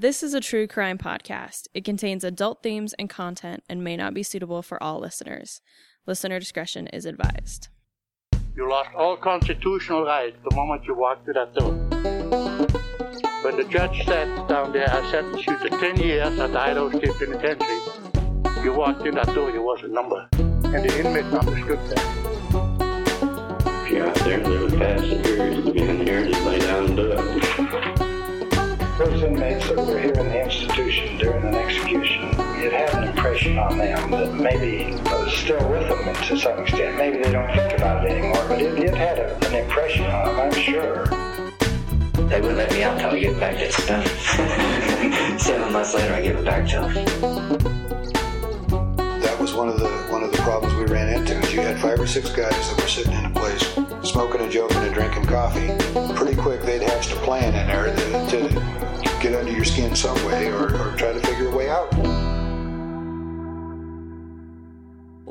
This is a true crime podcast. It contains adult themes and content and may not be suitable for all listeners. Listener discretion is advised. You lost all constitutional rights the moment you walked through that door. When the judge sat down there, I sentenced you to 10 years at the Idaho State Penitentiary. You walked in that door, you was a number. And the inmates understood that. If you're out there and there was passengers, you in here, just lay down and do it. Those inmates that were here in the institution during an execution, it had an impression on them that maybe was still with them to some extent. Maybe they don't think about it anymore, but it, it had a, an impression on them, I'm sure. They wouldn't let me out until I give back that stuff. Seven months later, I give it back to them. That was one of the one of the problems we ran into. Is you had five or six guys that were sitting in a place, smoking and joking and drinking coffee. Pretty quick, they'd hatched a plan in there to, to get under your skin some way, or, or try to figure a way out.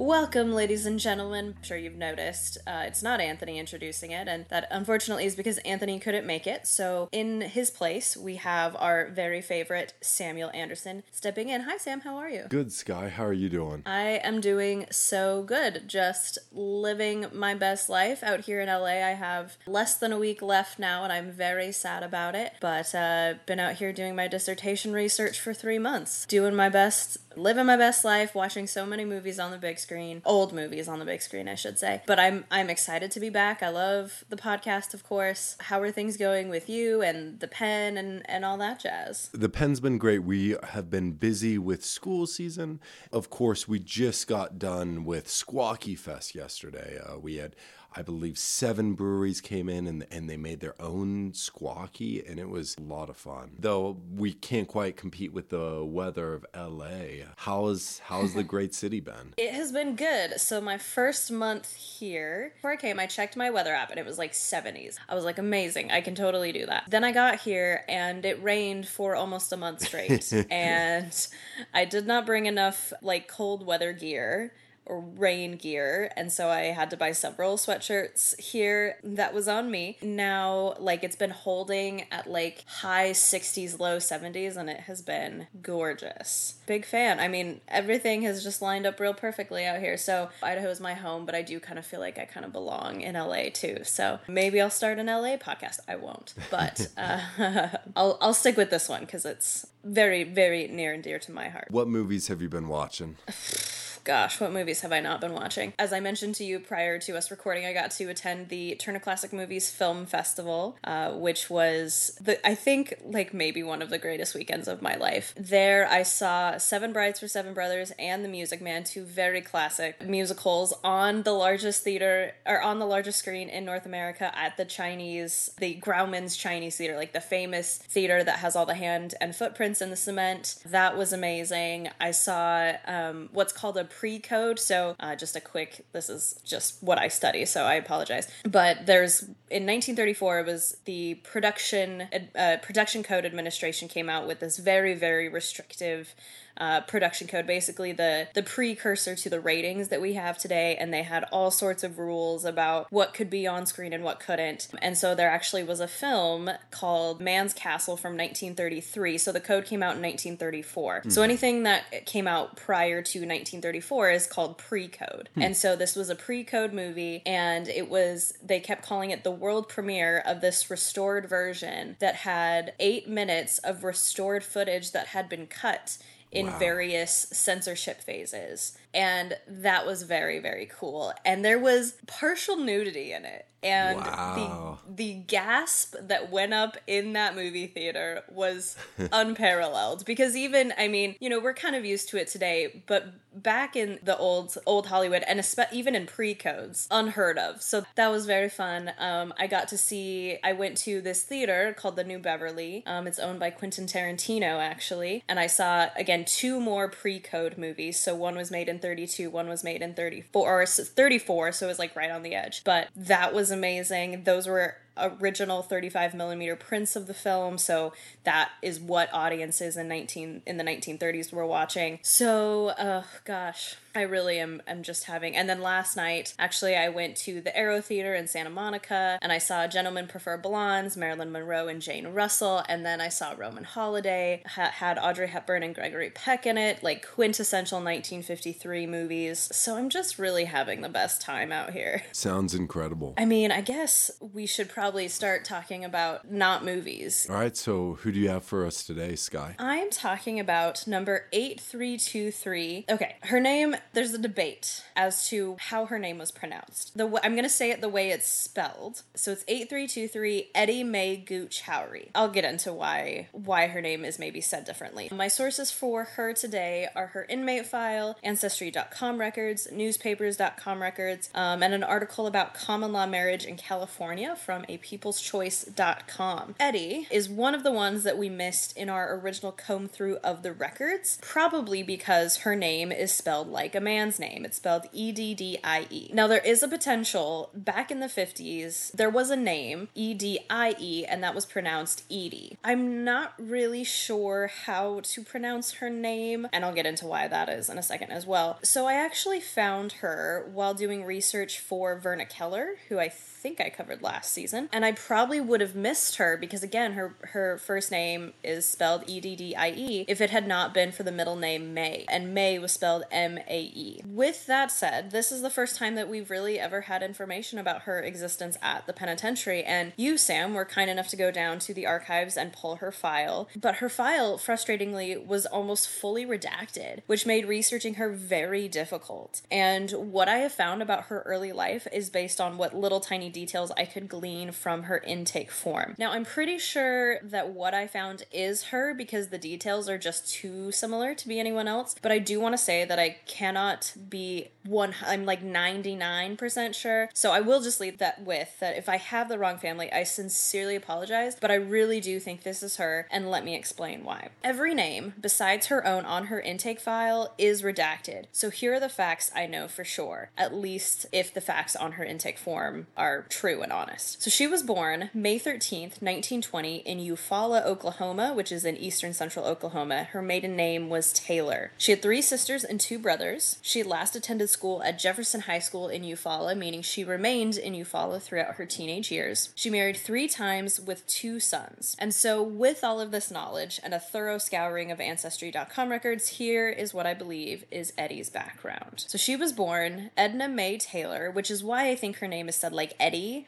Welcome, ladies and gentlemen. I'm sure you've noticed uh, it's not Anthony introducing it, and that unfortunately is because Anthony couldn't make it. So, in his place, we have our very favorite Samuel Anderson stepping in. Hi, Sam. How are you? Good, Skye. How are you doing? I am doing so good. Just living my best life out here in LA. I have less than a week left now, and I'm very sad about it. But uh, been out here doing my dissertation research for three months, doing my best, living my best life, watching so many movies on the big screen, old movies on the big screen, I should say. But I'm I'm excited to be back. I love the podcast, of course. How are things going with you and the pen and and all that jazz? The pen's been great. We have been busy with school season. Of course, we just got done with Squawky Fest yesterday. Uh, we had, I believe, seven breweries came in and, and they made their own Squawky, and it was a lot of fun. Though we can't quite compete with the weather of LA. How's how's the great city been? It has been good. So my first month here, before I came, I checked my weather app and it was like 70s. I was like, amazing, I can totally do that. Then I got here and it rained for almost a month straight, and I did not bring enough like cold weather gear rain gear and so i had to buy several sweatshirts here that was on me. Now like it's been holding at like high 60s low 70s and it has been gorgeous. Big fan. I mean everything has just lined up real perfectly out here. So idaho is my home but i do kind of feel like i kind of belong in la too. So maybe i'll start an la podcast. I won't. But uh, I'll, I'll stick with this one because it's very very near and dear to my heart. What movies have you been watching? gosh, what movies have I not been watching? As I mentioned to you prior to us recording, I got to attend the Turner Classic Movies Film Festival, uh, which was the I think like maybe one of the greatest weekends of my life. There, I saw Seven Brides for Seven Brothers and The Music Man, two very classic musicals on the largest theater or on the largest screen in North America at the Chinese, the Grauman's Chinese Theater, like the famous theater that has all the hand and footprints in the cement. That was amazing. I saw um, what's called a pre-code so uh, just a quick this is just what i study so i apologize. But there's in 1934 it was the production uh, production code administration came out with this very very restrictive uh, production code, basically the the precursor to the ratings that we have today, and they had all sorts of rules about what could be on screen and what couldn't. And so there actually was a film called Man's Castle from 1933. So the code came out in 1934. So anything that came out prior to 1934 is called pre-code. And so this was a pre-code movie, and it was they kept calling it the world premiere of this restored version that had eight minutes of restored footage that had been cut in various censorship phases. And that was very, very cool. And there was partial nudity in it. And Wow. the the gasp that went up in that movie theater was unparalleled because even I mean, you know, we're kind of used to it today, but back in the old old Hollywood and even in pre-codes, unheard of. So that was very fun. Um, I got to see. I went to this theater called the New Beverly. Um, it's owned by Quentin Tarantino actually, and I saw again two more pre-code movies. So one was made in 32, one was made in 34 or 34, so it was like right on the edge. But that was amazing. Those were original 35 millimeter prints of the film, so that is what audiences in 19 in the 1930s were watching. So, uh, gosh, I really am am just having and then last night actually I went to the Aero Theater in Santa Monica and I saw Gentlemen Prefer Blondes, Marilyn Monroe and Jane Russell and then I saw Roman Holiday ha- had Audrey Hepburn and Gregory Peck in it like quintessential 1953 movies. So I'm just really having the best time out here. Sounds incredible. I mean, I guess we should probably start talking about not movies. All right, so who do you have for us today, Skye? I'm talking about number 8323. Okay, her name, there's a debate as to how her name was pronounced. The w- I'm going to say it the way it's spelled. So it's 8323 Eddie Mae Gooch Howery. I'll get into why why her name is maybe said differently. My sources for her today are her inmate file, ancestry.com records, newspapers.com records, um, and an article about common law marriage in California from a peopleschoice.com. Eddie is one of the ones that we missed in our original comb through of the records, probably because her name is spelled like a man's name. It's spelled E D D I E. Now, there is a potential back in the 50s, there was a name, E D I E, and that was pronounced Edie. I'm not really sure how to pronounce her name, and I'll get into why that is in a second as well. So, I actually found her while doing research for Verna Keller, who I think I covered last season, and I probably would have missed her because again, her her first name is spelled E D D I E if it had not been for the middle name May, and May was spelled M A E. With that said, this is the first time that we've really ever had information about her existence at the penitentiary, and you, Sam, were kind enough to go down to the archives and pull her file, but her file, frustratingly, was almost fully redacted, which made researching her very difficult. And what I have found about her early life is based on what little tiny details I could glean from her intake form. Now, I'm pretty sure that what I found is her because the details are just too similar to be anyone else, but I do want to say that I cannot be one I'm like 99% sure. So I will just leave that with that if I have the wrong family, I sincerely apologize, but I really do think this is her and let me explain why. Every name besides her own on her intake file is redacted. So here are the facts I know for sure, at least if the facts on her intake form are true and honest. So she was born May 13th, 1920 in Eufaula, Oklahoma, which is in eastern central Oklahoma. Her maiden name was Taylor. She had three sisters and two brothers. She last attended school at Jefferson High School in Eufaula, meaning she remained in Eufaula throughout her teenage years. She married three times with two sons. And so, with all of this knowledge and a thorough scouring of Ancestry.com records, here is what I believe is Eddie's background. So, she was born Edna Mae Taylor, which is why I think her name is said like Eddie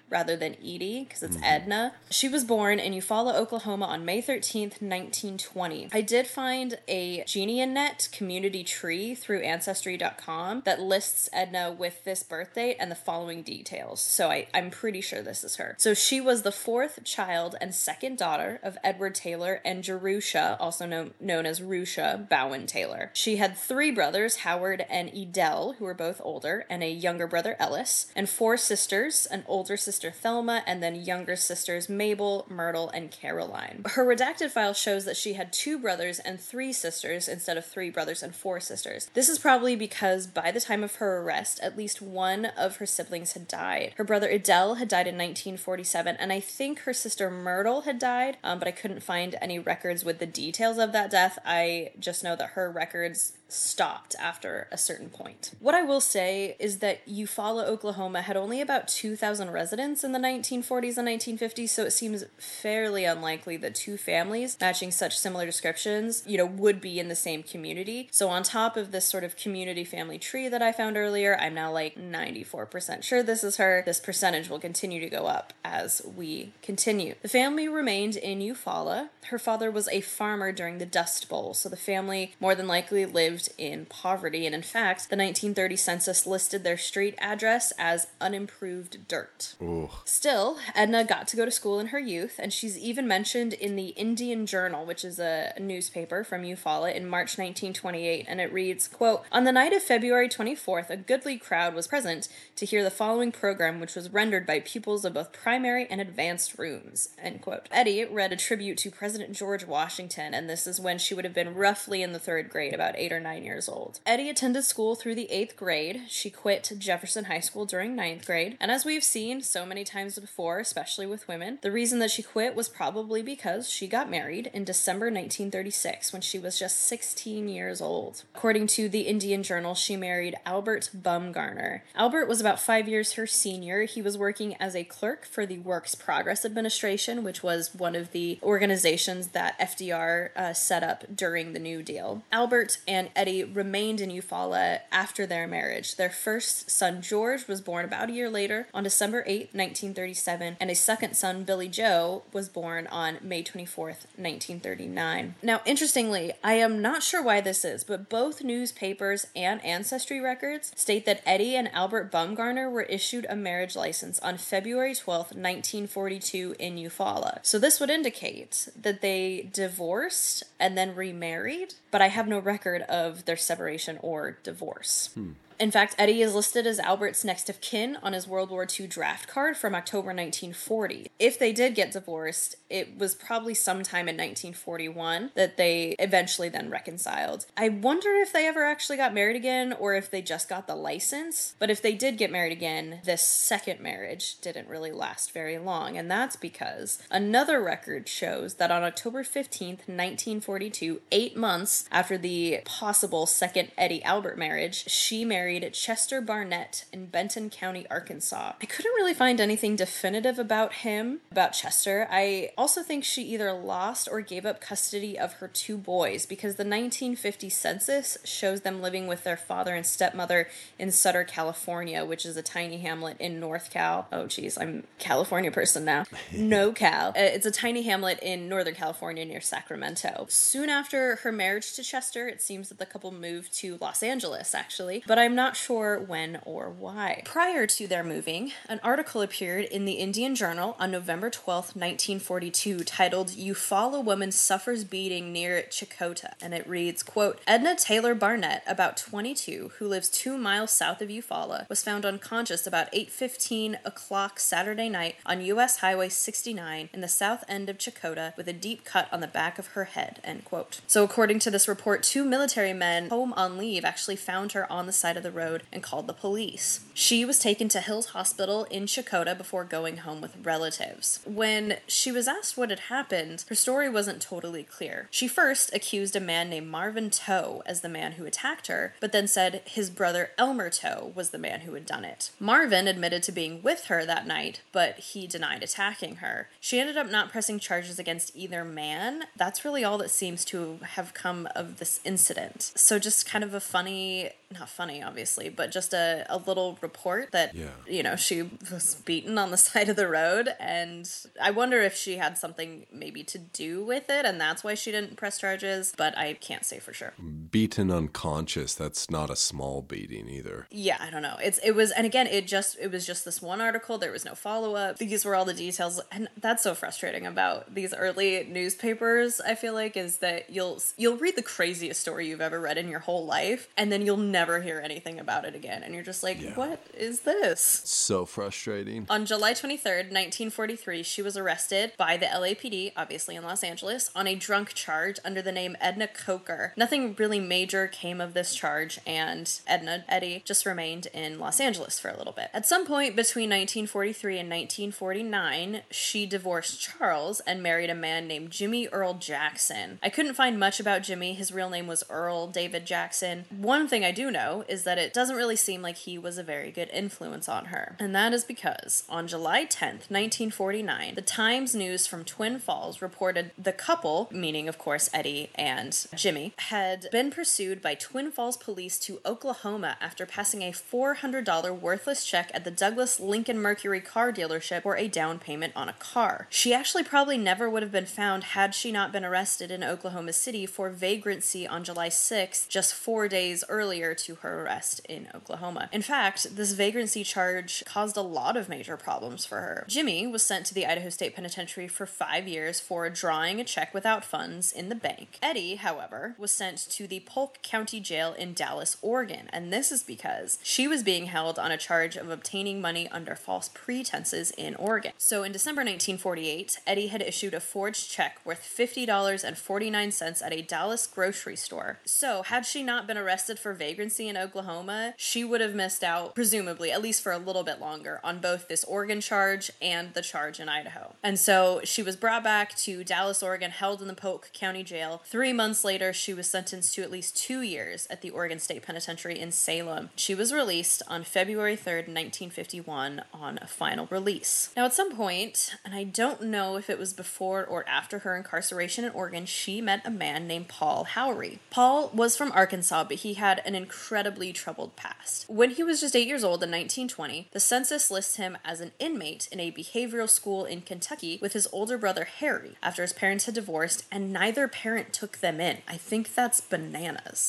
rather than Edie, because it's mm-hmm. Edna. She was born in Eufaula, Oklahoma on May 13th, 1920. I did find a Geneanet community tree through Ancestry.com that lists Edna with this birth date and the following details. So I, I'm pretty sure this is her. So she was the fourth child and second daughter of Edward Taylor and Jerusha, also known, known as Rusha Bowen Taylor. She had three brothers, Howard and Edel, who were both older, and a younger brother, Ellis, and four sisters, an older sister, Thelma, and then younger sisters, Mabel, Myrtle, and Caroline. Her redacted file shows that she had two brothers and three sisters instead of three brothers and four sisters. This is probably because by the time of her arrest, at least one of her siblings had died. Her brother Adele had died in 1947, and I think her sister Myrtle had died, um, but I couldn't find any records with the details of that death. I just know that her records stopped after a certain point. What I will say is that Eufaula, Oklahoma had only about 2,000 residents in the 1940s and 1950s, so it seems fairly unlikely that two families matching such similar descriptions, you know, would be in the same community. So on top of this sort of community family tree that I found earlier, I'm now like 94% sure this is her. This percentage will continue to go up as we continue. The family remained in Eufaula. Her father was a farmer during the Dust Bowl, so the family more than likely lived in poverty, and in fact, the 1930 census listed their street address as unimproved dirt. Ooh. Still, Edna got to go to school in her youth, and she's even mentioned in the Indian Journal, which is a newspaper from Eufaula, in March 1928, and it reads, quote, On the night of February 24th, a goodly crowd was present to hear the following program, which was rendered by pupils of both primary and advanced rooms, end quote. Eddie read a tribute to President George Washington, and this is when she would have been roughly in the third grade, about eight or nine years old. Eddie attended school through the eighth grade. She quit Jefferson High School during ninth grade, and as we've seen so many times before, before, especially with women. The reason that she quit was probably because she got married in December 1936 when she was just 16 years old. According to the Indian Journal, she married Albert Bumgarner. Albert was about five years her senior. He was working as a clerk for the Works Progress Administration, which was one of the organizations that FDR uh, set up during the New Deal. Albert and Eddie remained in Eufaula after their marriage. Their first son, George, was born about a year later on December 8, 1937, and a second son, Billy Joe, was born on May 24th, 1939. Now, interestingly, I am not sure why this is, but both newspapers and ancestry records state that Eddie and Albert Bumgarner were issued a marriage license on February 12th, 1942 in Eufaula. So this would indicate that they divorced and then remarried, but I have no record of their separation or divorce. Hmm. In fact, Eddie is listed as Albert's next of kin on his World War II draft card from October 1940. If they did get divorced, it was probably sometime in 1941 that they eventually then reconciled. I wonder if they ever actually got married again or if they just got the license. But if they did get married again, this second marriage didn't really last very long. And that's because another record shows that on October 15th, 1942, eight months after the possible second Eddie Albert marriage, she married Chester Barnett in Benton County, Arkansas. I couldn't really find anything definitive about him, about Chester. I also think she either lost or gave up custody of her two boys because the 1950 census shows them living with their father and stepmother in Sutter, California, which is a tiny hamlet in North Cal. Oh, geez, I'm a California person now. no Cal. Uh, It's a tiny hamlet in Northern California near Sacramento. Soon after her marriage to Chester, it seems that the couple moved to Los Angeles, actually, but I'm not sure when or why. Prior to their moving, an article appeared in the Indian Journal on November 12th, 1942, titled Eufaula Woman Suffers Beating Near Checotah, and it reads, quote, Edna Taylor Barnett, about 22, who lives two miles south of Eufaula, was found unconscious about 8.15 o'clock Saturday night on U.S. Highway 69 in the south end of Checotah with a deep cut on the back of her head, end quote. So according to this report, two military men home on leave actually found her on the side of the road and called the police. She was taken to Hills Hospital in Checotah before going home with relatives. When she was asked what had happened, her story wasn't totally clear. She first accused a man named Marvin Toe as the man who attacked her, but then said his brother Elmer Toe was the man who had done it. Marvin admitted to being with her that night, but he denied attacking her. She ended up not pressing charges against either man. That's really all that seems to have come of this incident. So just kind of a funny, not funny obviously, but just a, a little report that, Yeah. you know, she was beaten on the side of the road. And I wonder if she had something maybe to do with it and that's why she didn't press charges, but I can't say for sure. Beaten unconscious, that's not a small beating either. Yeah, I don't know. It's it was and again it just it was just this one article. There was no follow up. These were all the details and that's so frustrating about these early newspapers, I feel like is that you'll you'll read the craziest story you've ever read in your whole life and then you'll never hear anything about it again and you're just like, Yeah. "What is this?" So frustrating. On July 23rd, 1943, she was arrested by the LAPD, obviously in Los Angeles, on a drunk charge under the name Edna Coker. Nothing really major came of this charge, and Edna, Eddie, just remained in Los Angeles for a little bit. At some point between 1943 and 1949, she divorced Charles and married a man named Jimmy Earl Jackson. I couldn't find much about Jimmy. His real name was Earl David Jackson. One thing I do know is that it doesn't really seem like he was a very good influence on her. And that is because on July 10th, 1949, the Times News from Twin Falls reported the couple, meaning of course Eddie and Jimmy, had been pursued by Twin Falls police to Oklahoma after passing a $400 worthless check at the Douglas Lincoln Mercury car dealership for a down payment on a car. She actually probably never would have been found had she not been arrested in Oklahoma City for vagrancy on July 6th, just four days earlier to her arrest in Oklahoma. In fact, this vagrancy charge caused a lot of major problems for her. Jimmy was sent to the Idaho State Penitentiary for five years for drawing a check without funds in the bank. Eddie, however, was sent to the Polk County Jail in Dallas, Oregon. And this is because she was being held on a charge of obtaining money under false pretenses in Oregon. So in December 1948, Eddie had issued a forged check worth $50.49 at a Dallas grocery store. So, had she not been arrested for vagrancy in Oklahoma, she would have missed out, presumably, at least for a little bit longer, on both this Oregon charge and the charge in Idaho. And so she was brought back to Dallas, Oregon, held in the Polk County Jail. Three months later, she was sentenced to at least two years at the Oregon State Penitentiary in Salem. She was released on February 3rd, 1951, on a final release. Now, at some point, and I don't know if it was before or after her incarceration in Oregon, she met a man named Paul Howery. Paul was from Arkansas, but he had an incredibly troubled past. When he was just eight years old in 1920, the census lists him as an inmate in a behavioral school in Kentucky with his older brother Harry after his parents had divorced and neither parent took them in. I think that's bananas.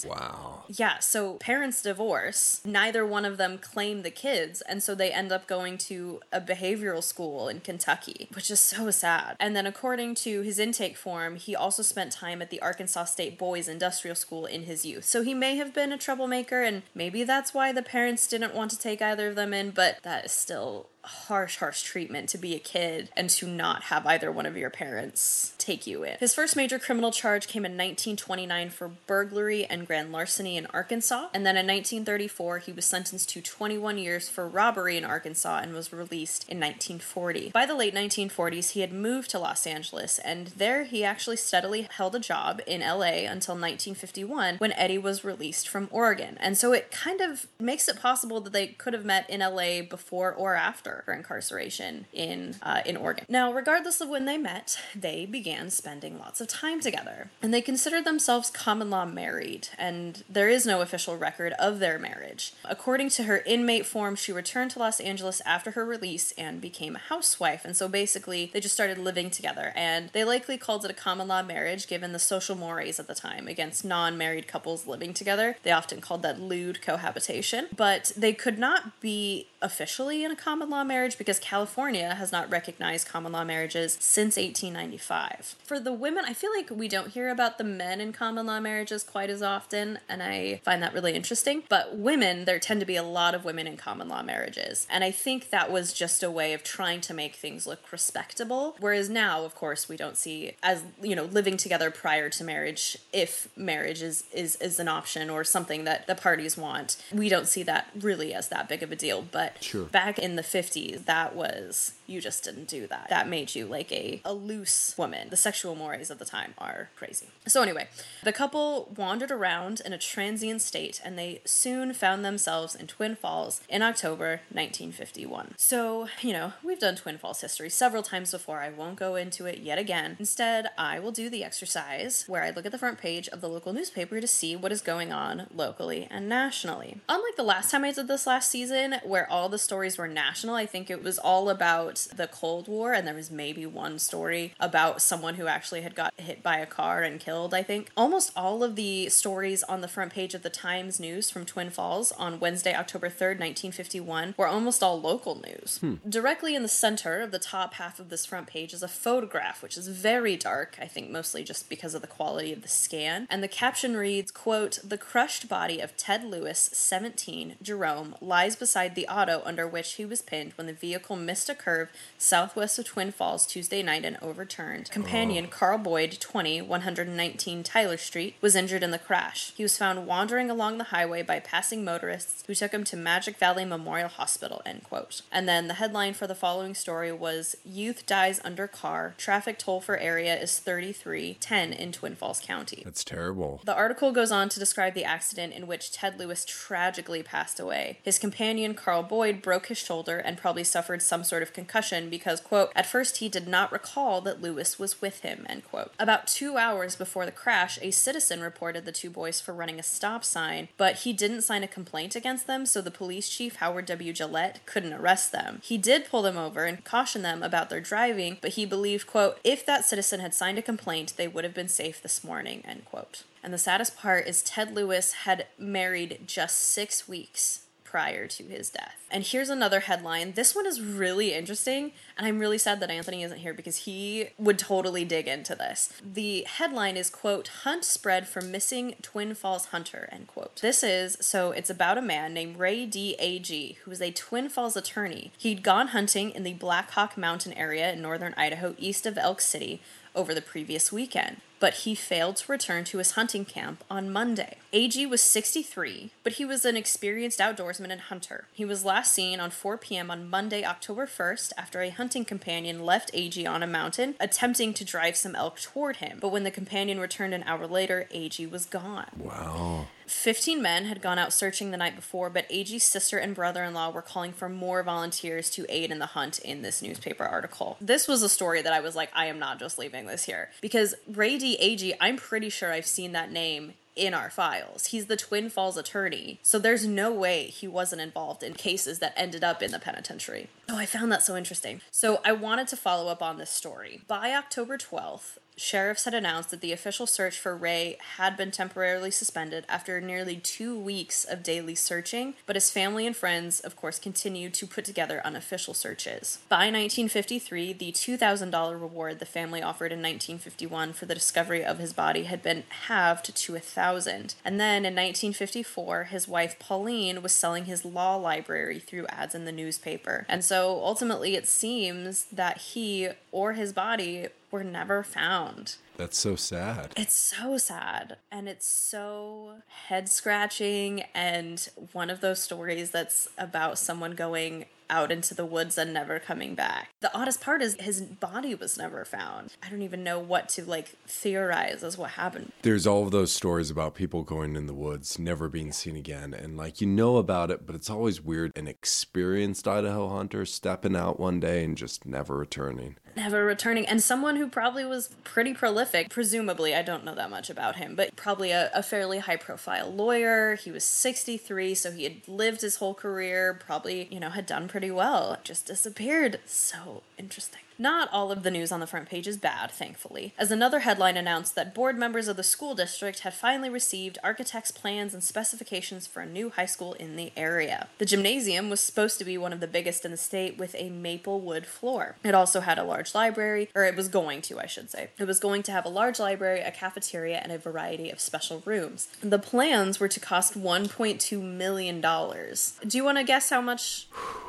Wow. Yeah, so parents divorce, neither one of them claim the kids, and so they end up going to a behavioral school in Kentucky, which is so sad. And then, according to his intake form, he also spent time at the Arkansas State Boys Industrial School in his youth. So he may have been a troublemaker, and maybe that's why the parents didn't want to take either of them in, but that is still harsh, harsh treatment to be a kid and to not have either one of your parents take you in. His first major criminal charge came in 1929 for burglary and grand larceny in Arkansas, and then in 1934 he was sentenced to 21 years for robbery in Arkansas and was released in 1940. By the late 1940s, he had moved to Los Angeles, and there he actually steadily held a job in LA until 1951 when Eddie was released from Oregon. And so it kind of makes it possible that they could have met in LA before or after her incarceration in uh, in Oregon. Now, regardless of when they met, they began spending lots of time together, and they considered themselves common law married. And there is no official record of their marriage. According to her inmate form, she returned to Los Angeles after her release and became a housewife. And so basically, they just started living together, and they likely called it a common law marriage given the social mores at the time against non-married couples living together. They often called that lewd cohabitation, but they could not be officially in a common law marriage because California has not recognized common law marriages since 1895. For the women, I feel like we don't hear about the men in common law marriages quite as often, and I find that really interesting. But women, there tend to be a lot of women in common law marriages, and I think that was just a way of trying to make things look respectable. Whereas now, of course, we don't see as you know living together prior to marriage if marriage is is is an option or something that the parties want. We don't see that really as that big of a deal, but Sure. back in the 50s that was you just didn't do that. That made you like a, a loose woman. The sexual mores of the time are crazy. So anyway the couple wandered around in a transient state and they soon found themselves in twin falls in october 1951 so you know we've done twin falls history several times before. I won't go into it yet again. Instead i will do the exercise where i look at the front page of the local newspaper to see what is going on locally and nationally. Unlike the last time i did this last season where all the stories were national. I think it was all about the cold war and there was maybe one story about someone who actually had got hit by a car and killed i think. Almost all of the stories on the front page of the times news from twin falls on wednesday october 3rd 1951 were almost all local news. Hmm. Directly in the center of the top half of this front page is a photograph which is very dark i think mostly just because of the quality of the scan and the caption reads quote the crushed body of ted lewis 17 jerome lies beside the auto under which he was pinned when the vehicle missed a curve southwest of twin falls tuesday night and overturned. Companion carl boyd 20 119 tyler street was injured in the crash. He was found wandering along the highway by passing motorists who took him to magic valley memorial hospital end quote. And then the headline for the following story was youth dies under car. Traffic toll for area is 33 10 in twin falls county. That's terrible. the article goes on to describe the accident in which Ted Lewis tragically passed away. His companion, Carl Boyd, broke his shoulder and probably suffered some sort of concussion because, quote, at first he did not recall that Lewis was with him, end quote. About two hours before the crash, a citizen reported the two boys for running a stop sign, but he didn't sign a complaint against them, so the police chief, Howard W. Gillette, couldn't arrest them. He did pull them over and caution them about their driving, but he believed, quote, if that citizen had signed a complaint, they would have been safe this morning, end quote. And the saddest part is Ted Lewis had married just six weeks prior to his death. And here's another headline. This one is really interesting, and I'm really sad that Anthony isn't here because he would totally dig into this. The headline is quote, Hunt spread for missing Twin Falls hunter, end quote. This is so it's about a man named Ray D. A.G., who is a Twin Falls attorney. He'd gone hunting in the Black Hawk Mountain area in northern Idaho, east of Elk City, over the previous weekend but he failed to return to his hunting camp on Monday. AG was 63, but he was an experienced outdoorsman and hunter. He was last seen on 4 p.m. on Monday, October 1st, after a hunting companion left AG on a mountain, attempting to drive some elk toward him. But when the companion returned an hour later, AG was gone. Wow. 15 men had gone out searching the night before, but AG's sister and brother in law were calling for more volunteers to aid in the hunt in this newspaper article. This was a story that I was like, I am not just leaving this here. Because Ray D. AG, I'm pretty sure I've seen that name in our files. He's the Twin Falls attorney. So there's no way he wasn't involved in cases that ended up in the penitentiary. Oh, I found that so interesting. So I wanted to follow up on this story. By October 12th, sheriffs had announced that the official search for Ray had been temporarily suspended after nearly two weeks of daily searching, but his family and friends, of course, continued to put together unofficial searches. By 1953, the $2,000 reward the family offered in 1951 for the discovery of his body had been halved to a thousand. And then in 1954, his wife Pauline was selling his law library through ads in the newspaper. And so ultimately, it seems that he or his body were never found. That's so sad. It's so sad. And it's so head scratching and one of those stories that's about someone going out into the woods and never coming back. The oddest part is his body was never found. I don't even know what to like theorize as what happened. There's all of those stories about people going in the woods, never being seen again. And like you know about it, but it's always weird. An experienced Idaho hunter stepping out one day and just never returning. Never returning. And someone who probably was pretty prolific, presumably. I don't know that much about him, but probably a, a fairly high profile lawyer. He was 63, so he had lived his whole career, probably, you know, had done pretty well. Just disappeared. So interesting. Not all of the news on the front page is bad, thankfully, as another headline announced that board members of the school district had finally received architects' plans and specifications for a new high school in the area. The gymnasium was supposed to be one of the biggest in the state with a maple wood floor. It also had a large library, or it was going to, I should say. It was going to have a large library, a cafeteria, and a variety of special rooms. The plans were to cost $1.2 million. Do you want to guess how much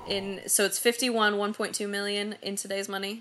in so it's 51 1.2 million in today's money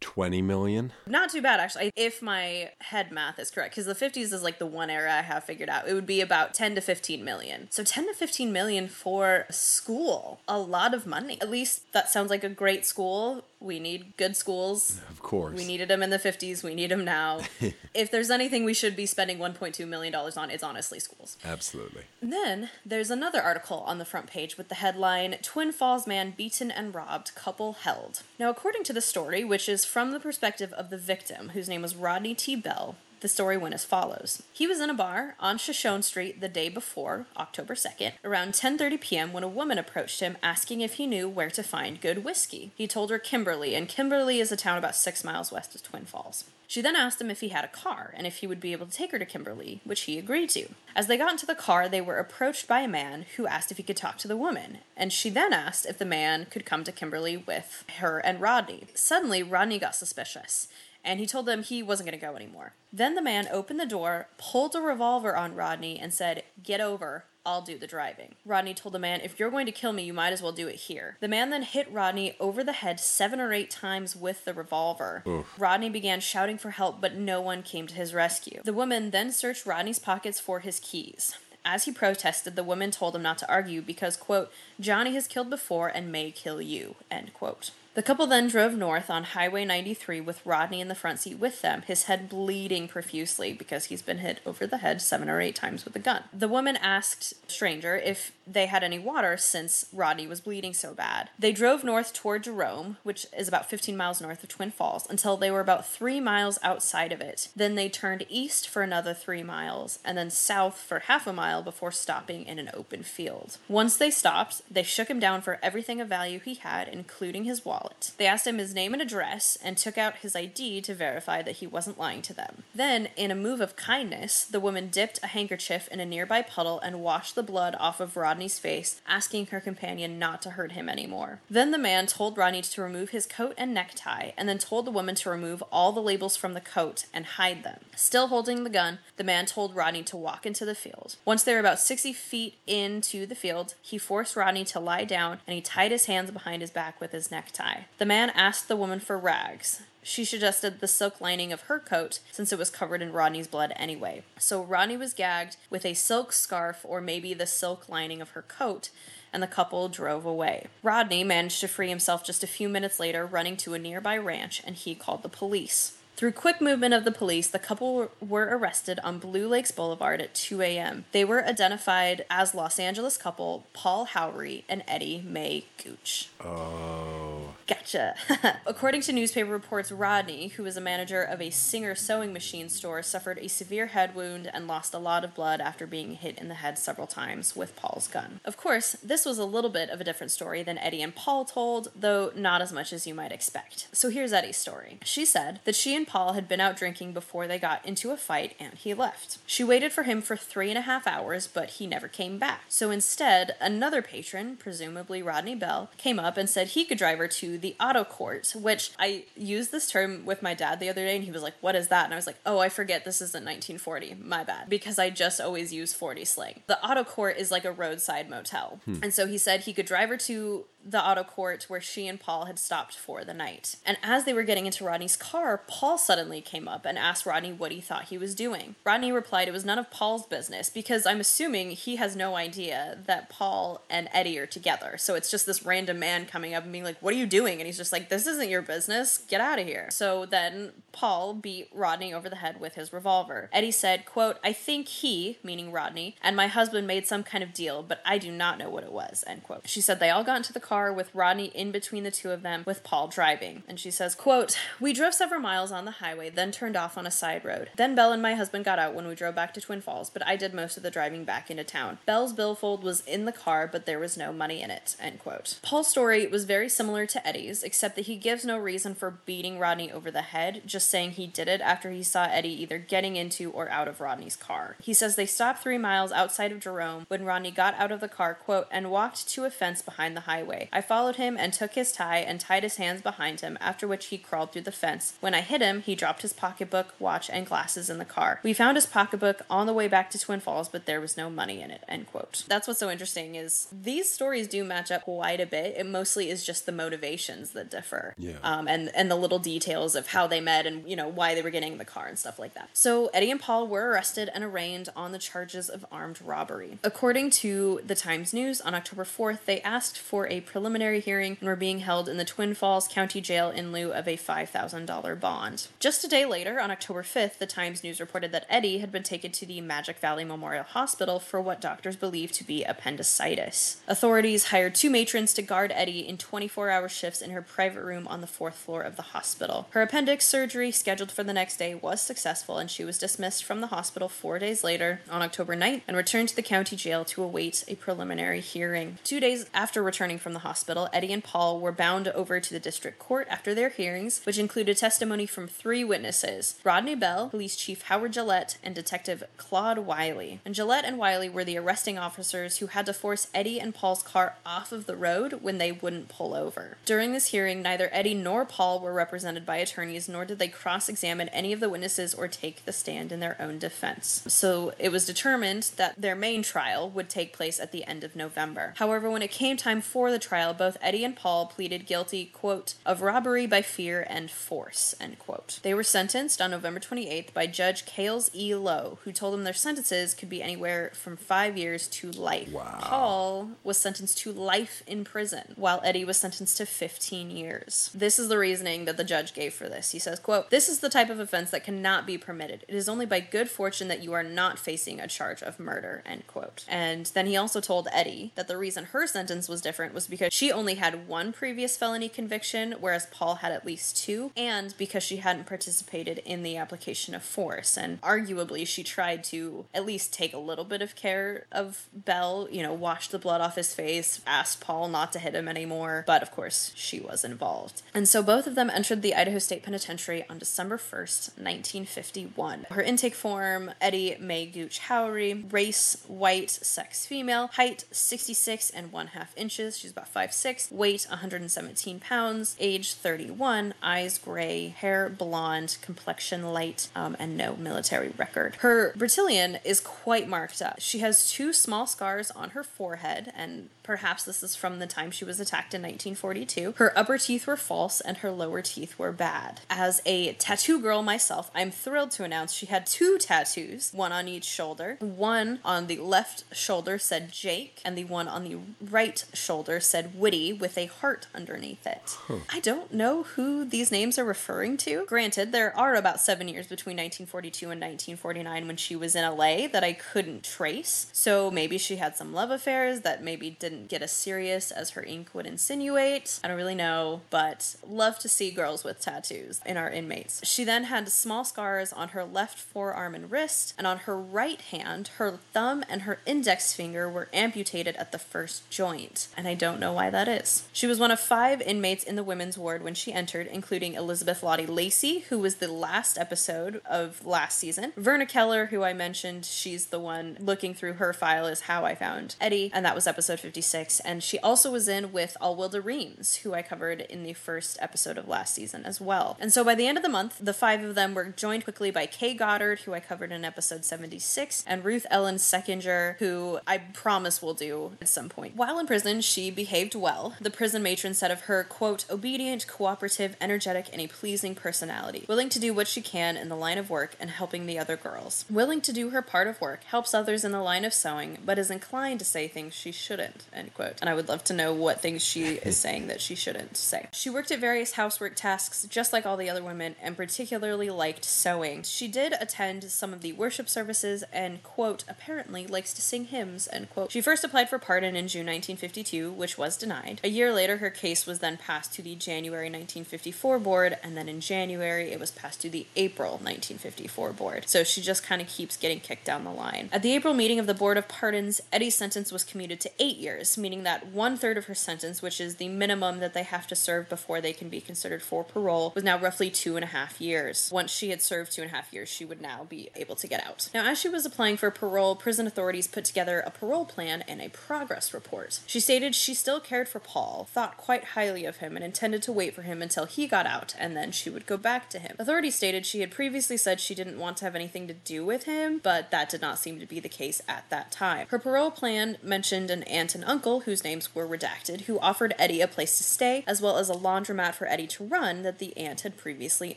20 million? Not too bad, actually, if my head math is correct, because the 50s is like the one era I have figured out. It would be about 10 to 15 million. So 10 to 15 million for school, a lot of money. At least that sounds like a great school. We need good schools. Of course. We needed them in the 50s. We need them now. if there's anything we should be spending $1.2 million on, it's honestly schools. Absolutely. And then there's another article on the front page with the headline Twin Falls Man Beaten and Robbed, Couple Held. Now, according to the story, which is from the perspective of the victim, whose name was Rodney T. Bell, the story went as follows. He was in a bar on Shoshone Street the day before, October 2nd, around 10:30 p.m. when a woman approached him asking if he knew where to find good whiskey. He told her Kimberly, and Kimberly is a town about 6 miles west of Twin Falls. She then asked him if he had a car and if he would be able to take her to Kimberly, which he agreed to. As they got into the car, they were approached by a man who asked if he could talk to the woman, and she then asked if the man could come to Kimberly with her and Rodney. Suddenly, Rodney got suspicious and he told them he wasn't going to go anymore. Then the man opened the door, pulled a revolver on Rodney, and said, Get over. I'll do the driving. Rodney told the man, If you're going to kill me, you might as well do it here. The man then hit Rodney over the head seven or eight times with the revolver. Rodney began shouting for help, but no one came to his rescue. The woman then searched Rodney's pockets for his keys. As he protested, the woman told him not to argue because, quote, Johnny has killed before and may kill you, end quote. The couple then drove north on Highway 93 with Rodney in the front seat with them, his head bleeding profusely because he's been hit over the head seven or eight times with a gun. The woman asked Stranger if they had any water since Rodney was bleeding so bad. They drove north toward Jerome, which is about 15 miles north of Twin Falls, until they were about three miles outside of it. Then they turned east for another three miles, and then south for half a mile before stopping in an open field. Once they stopped, they shook him down for everything of value he had, including his wallet wallet. They asked him his name and address and took out his ID to verify that he wasn't lying to them. Then, in a move of kindness, the woman dipped a handkerchief in a nearby puddle and washed the blood off of Rodney's face, asking her companion not to hurt him anymore. Then the man told Rodney to remove his coat and necktie, and then told the woman to remove all the labels from the coat and hide them. Still holding the gun, the man told Rodney to walk into the field. Once they were about 60 feet into the field, he forced Rodney to lie down and he tied his hands behind his back with his necktie. The man asked the woman for rags. She suggested the silk lining of her coat since it was covered in Rodney's blood anyway. So Rodney was gagged with a silk scarf or maybe the silk lining of her coat, and the couple drove away. Rodney managed to free himself just a few minutes later, running to a nearby ranch, and he called the police. Through quick movement of the police, the couple were arrested on Blue Lakes Boulevard at 2 a.m. They were identified as Los Angeles couple Paul Howery and Eddie Mae Gooch. Oh. Gotcha. According to newspaper reports, Rodney, who was a manager of a Singer sewing machine store, suffered a severe head wound and lost a lot of blood after being hit in the head several times with Paul's gun. Of course, this was a little bit of a different story than Eddie and Paul told, though not as much as you might expect. So here's Eddie's story. She said that she and Paul had been out drinking before they got into a fight and he left. She waited for him for three and a half hours, but he never came back. So instead, another patron, presumably Rodney Bell, came up and said he could drive her to the auto court, which I used this term with my dad the other day and he was like, What is that? And I was like, Oh, I forget this isn't 1940. My bad. Because I just always use 40 slang. The auto court is like a roadside motel. Hmm. And so he said he could drive her to the auto court where she and Paul had stopped for the night. And as they were getting into Rodney's car, Paul suddenly came up and asked Rodney what he thought he was doing. Rodney replied it was none of Paul's business because I'm assuming he has no idea that Paul and Eddie are together. So it's just this random man coming up and being like, What are you doing? And he's just like, This isn't your business. Get out of here. So then Paul beat Rodney over the head with his revolver. Eddie said, quote, I think he, meaning Rodney, and my husband made some kind of deal, but I do not know what it was, end quote. She said they all got into the car with Rodney in between the two of them, with Paul driving. And she says, quote, We drove several miles on the highway, then turned off on a side road. Then Bell and my husband got out when we drove back to Twin Falls, but I did most of the driving back into town. Bell's billfold was in the car, but there was no money in it, end quote. Paul's story was very similar to Eddie's, except that he gives no reason for beating Rodney over the head, just saying he did it after he saw Eddie either getting into or out of Rodney's car. He says they stopped three miles outside of Jerome when Rodney got out of the car, quote, and walked to a fence behind the highway. I followed him and took his tie and tied his hands behind him, after which he crawled through the fence. When I hit him, he dropped his pocketbook, watch, and glasses in the car. We found his pocketbook on the way back to Twin Falls, but there was no money in it, end quote. That's what's so interesting is these stories do match up quite a bit. It mostly is just the motivations that differ. Yeah. Um, and, and the little details of how they met and, you know, why they were getting in the car and stuff like that. So Eddie and Paul were arrested and arraigned on the charges of armed robbery. According to the Times News, on October 4th, they asked for a preliminary hearing and were being held in the Twin Falls County Jail in lieu of a $5,000 bond. Just a day later, on October 5th, the Times News reported that Eddie had been taken to the Magic Valley Memorial Hospital for what doctors believe to be appendicitis. Authorities hired two matrons to guard Eddie in 24 hour shifts in her private room on the fourth floor of the hospital. Her appendix surgery, scheduled for the next day, was successful and she was dismissed from the hospital four days later on October 9th and returned to the county jail to await a preliminary hearing. Two days after returning from the hospital, Eddie and Paul were bound over to the district court after their hearings, which included testimony from three witnesses Rodney Bell, Police Chief Howard Gillette, and Detective Claude Wiley. And Gillette and Wiley were the arresting officers who had to force Eddie and Paul's car off of the road when they wouldn't pull over. During this hearing, neither Eddie nor Paul were represented by attorneys, nor did they cross examine any of the witnesses or take the stand in their own defense. So it was determined that their main trial would take place at the end of November. However, when it came time for the trial, both Eddie and Paul pleaded guilty, quote, of robbery by fear and force, end quote. They were sentenced on November 28th by Judge Cales E. Lowe, who told them their sentences could be anywhere from five years to life. Wow. Paul was sentenced to life in prison, while Eddie was sentenced to 15 years. This is the reasoning that the judge gave for this. He says, quote, This is the type of offense that cannot be permitted. It is only by good fortune that you are not facing a charge of murder, end quote. And then he also told Eddie that the reason her sentence was different was because she only had one previous felony conviction, whereas Paul had at least two, and because she hadn't participated in the application of force. And arguably, she tried to at least take a little bit of care of Bell, you know, wash the blood off his face, asked Paul not to hit him anymore, but of course, she was involved. And so both of them entered the Idaho State Penitentiary on December 1st, 1951. Her intake form Eddie Mae Gooch Howry, race white, sex female, height 66 and one half inches, she's about 5'6, weight 117 pounds, age 31, eyes gray, hair blonde, complexion light, um, and no military record. Her Bertillon is quite marked up. She has two small scars on her forehead, and perhaps this is from the time she was attacked in 1942. Her upper teeth were false and her lower teeth were bad. As a tattoo girl myself, I'm thrilled to announce she had two tattoos, one on each shoulder. One on the left shoulder said Jake, and the one on the right shoulder said Woody with a heart underneath it. I don't know who these names are referring to. Granted, there are about seven years between 1942 and 1949 when she was in LA that I couldn't trace. So maybe she had some love affairs that maybe didn't get as serious as her ink would insinuate. I don't really know, but love to see girls with tattoos in our inmates. She then had small scars on her left forearm and wrist, and on her right hand, her thumb and her index finger were amputated at the first joint. And I don't know why that is. She was one of five inmates in the women's ward when she entered, including Elizabeth Lottie Lacey, who was the last episode of last season. Verna Keller, who I mentioned, she's the one looking through her file, is how I found Eddie, and that was episode 56. And she also was in with Alwilda Reams, who I covered in the first episode of last season as well. And so by the end of the month, the five of them were joined quickly by Kay Goddard, who I covered in episode 76, and Ruth Ellen Seckinger, who I promise will do at some point. While in prison, she behaved well. The prison matron said of her, quote, obedient, cooperative, energetic, and a pleasing personality, willing to do what she can in the line of work and helping the other girls. Willing to do her part of work, helps others in the line of sewing, but is inclined to say things she shouldn't, end quote. And I would love to know what things she is saying that she shouldn't say. She worked at various housework tasks just like all the other women and particularly liked sewing. She did attend some of the worship services and, quote, apparently likes to sing hymns, end quote. She first applied for pardon in June 1952, which was denied. A year later, her case was then passed to the January 1954 board, and then in January, it was passed to the April 1954 board. So she just kind of keeps getting kicked down the line. At the April meeting of the Board of Pardons, Eddie's sentence was commuted to eight years, meaning that one third of her sentence, which is the minimum that they have to serve before they can be considered for parole, was now roughly two and a half years. Once she had served two and a half years, she would now be able to get out. Now, as she was applying for parole, prison authorities put together a parole plan and a progress report. She stated she still cared for Paul, thought quite highly of him, and intended to wait for him until he got out, and then she would go back to him. Authorities stated she had previously said she didn't want to have anything to do with him, but that did not seem to be the case at that time. Her parole plan mentioned an aunt and uncle, whose names were redacted, who offered Eddie a place to stay, as well as a laundromat for Eddie to run that the aunt had previously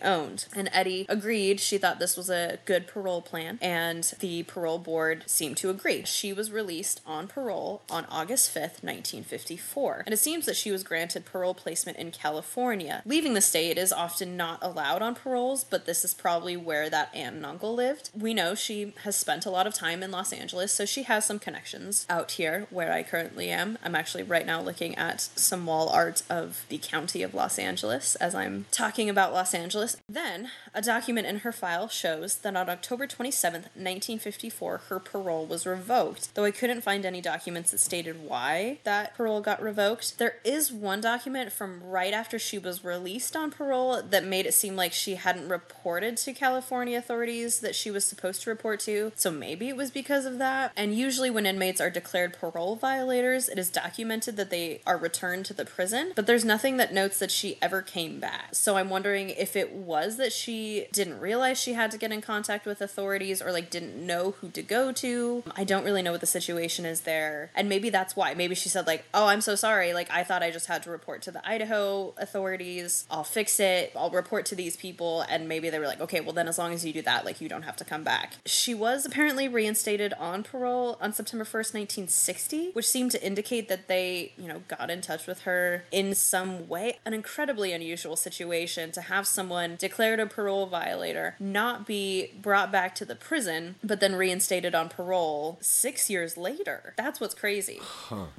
owned. And Eddie agreed. She thought this was a good parole plan, and the parole board seemed to agree. She was released on parole on August 5th, 1954, and it seems that she was granted parole placement in California. Leaving the state is often not allowed on paroles, but this is probably where that aunt and uncle lived. We know she has spent a lot of time in Los Angeles, so she has some connections out here where I currently am. I'm actually right now looking at some wall art of the county of Los Angeles as I'm talking about Los Angeles. Then, a document in her file shows that on October 27th, 1954, her parole was revoked, though I couldn't find any documents that stated why that parole got revoked. There is one document from right after she was released on parole that made it seem like she hadn't reported to California authorities that she was supposed to report to, so maybe it was because of that. And usually, when inmates are declared parole violators, it is documented that they are returned to the prison, but there's nothing that notes that she ever came back. So I'm wondering if it was that she didn't realize she had to get in contact with authorities or like didn't know who to go to. I don't really know what the situation is there. And maybe that's why. Maybe she said, like, oh, I'm so sorry. Like, I thought I just had to report to the Idaho authorities. I'll fix it. I'll report to these people. And maybe they were like, okay, well, then as long as you do that, like, you don't have to come back. She was apparently reinstated on parole on September 1st, 1960, which seemed to indicate that they, you know, got in touch with her in some way. An incredibly unusual situation to have someone someone declared a parole violator not be brought back to the prison, but then reinstated on parole six years later. That's what's crazy.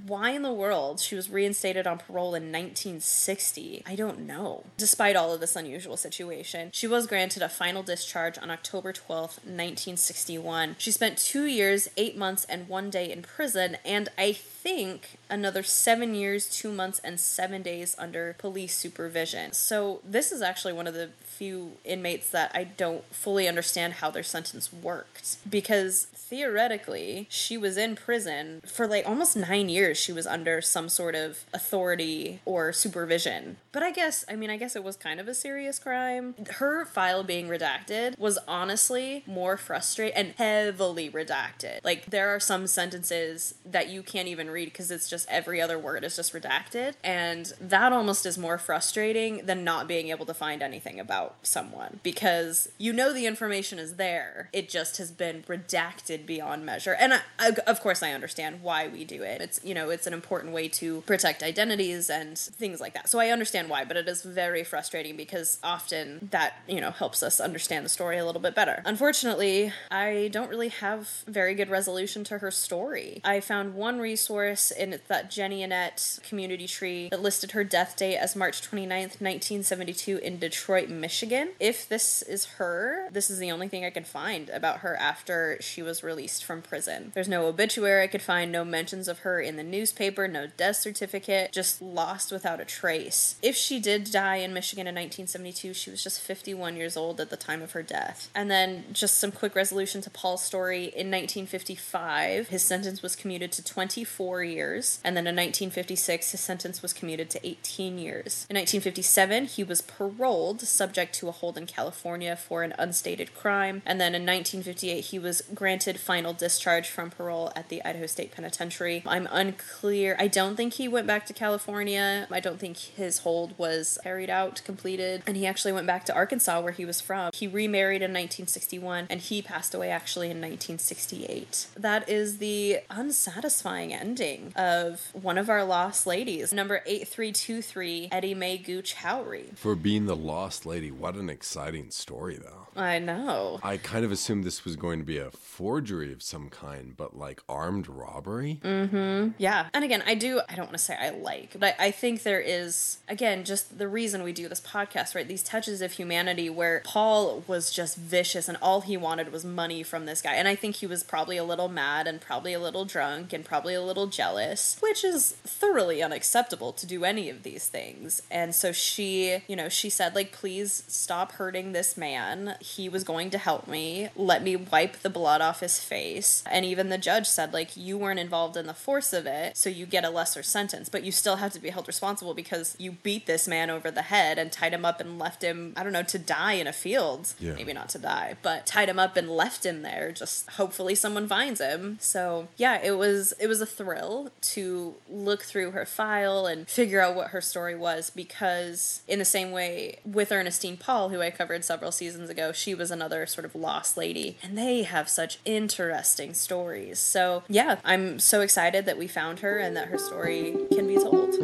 Why in the world she was reinstated on parole in 1960? I don't know. Despite all of this unusual situation, she was granted a final discharge on October 12th, 1961. She spent two years, eight months, and one day in prison, and I think another seven years, two months, and seven days under police supervision. So, this is actually one of the few inmates that I don't fully understand how their sentence worked. Because theoretically, she was in prison for like almost nine years. She was under some sort of authority or supervision. But I guess, I mean, I guess it was kind of a serious crime. Her file being redacted was honestly more frustrating and heavily redacted. Like, there are some sentences that you can't even read because it's just every other word is just redacted. And that almost is more frustrating than not being able to find anything about someone because you know the information is there. It just has been redacted beyond measure. And I, I, of course, I understand why we do it. It's, you know, it's an important way to protect identities and things like that. So I understand why, but it is very frustrating because often that, you know, helps us understand the story a little bit better. Unfortunately, I don't really have very good resolution to her story. I found one resource in that Geneanet community tree that listed her death date as March 29th, 1972 in Detroit, Michigan. If this is her, this is the only thing I could find about her after she was released from prison. There's no obituary I could find, no mentions of her in the newspaper, no death certificate, just lost without a trace. If she did die in Michigan in 1972, she was just 51 years old at the time of her death. And then just some quick resolution to Paul's story. In 1955, his sentence was commuted to 24 years, and then in 1956, his sentence was commuted to 18 years. In 1957, he was paroled, subject to a hold in California for an unstated crime, and then in 1958, he was granted final discharge from parole at the Idaho State Penitentiary. I'm unclear. I don't think he went back to California. I don't think his hold was carried out, completed, and he actually went back to Arkansas, where he was from. He remarried in 1961, and he passed away actually in 1968. That is the unsatisfying ending of one of our lost ladies, number 8323, Eddie Mae Gooch Howry. For being the lost lady, what an exciting story, though. I know. I kind of assumed this was going to be a forgery of some kind, but like armed robbery? Mm hmm. Yeah. And again, I do, I don't want to say I like, but I, I think there is, again, just the reason we do this podcast, right? These touches of humanity where Paul was just vicious and all he wanted was money from this guy. And I think he was probably a little mad and probably a little drunk and probably a little jealous, which is thoroughly unacceptable to do any of these things. And so she, you know, she said, like, please stop hurting this man. He was going to help me. Let me wipe the blood off his face. And even the judge said, like, you weren't involved in the force of it, so you get a lesser sentence, but you still have to be held responsible because you beat this man over the head and tied him up and left him, I don't know, to die in a field. Yeah. Maybe not to die, but tied him up and left him there. Just hopefully someone finds him. So yeah, it was it was a thrill to look through her file and figure out what her story was because in the same way with Ernestine Paul, who I covered several seasons ago, she was another sort of lost lady. And they have such interesting stories. So yeah, I'm so excited that we found her and that her story can be told.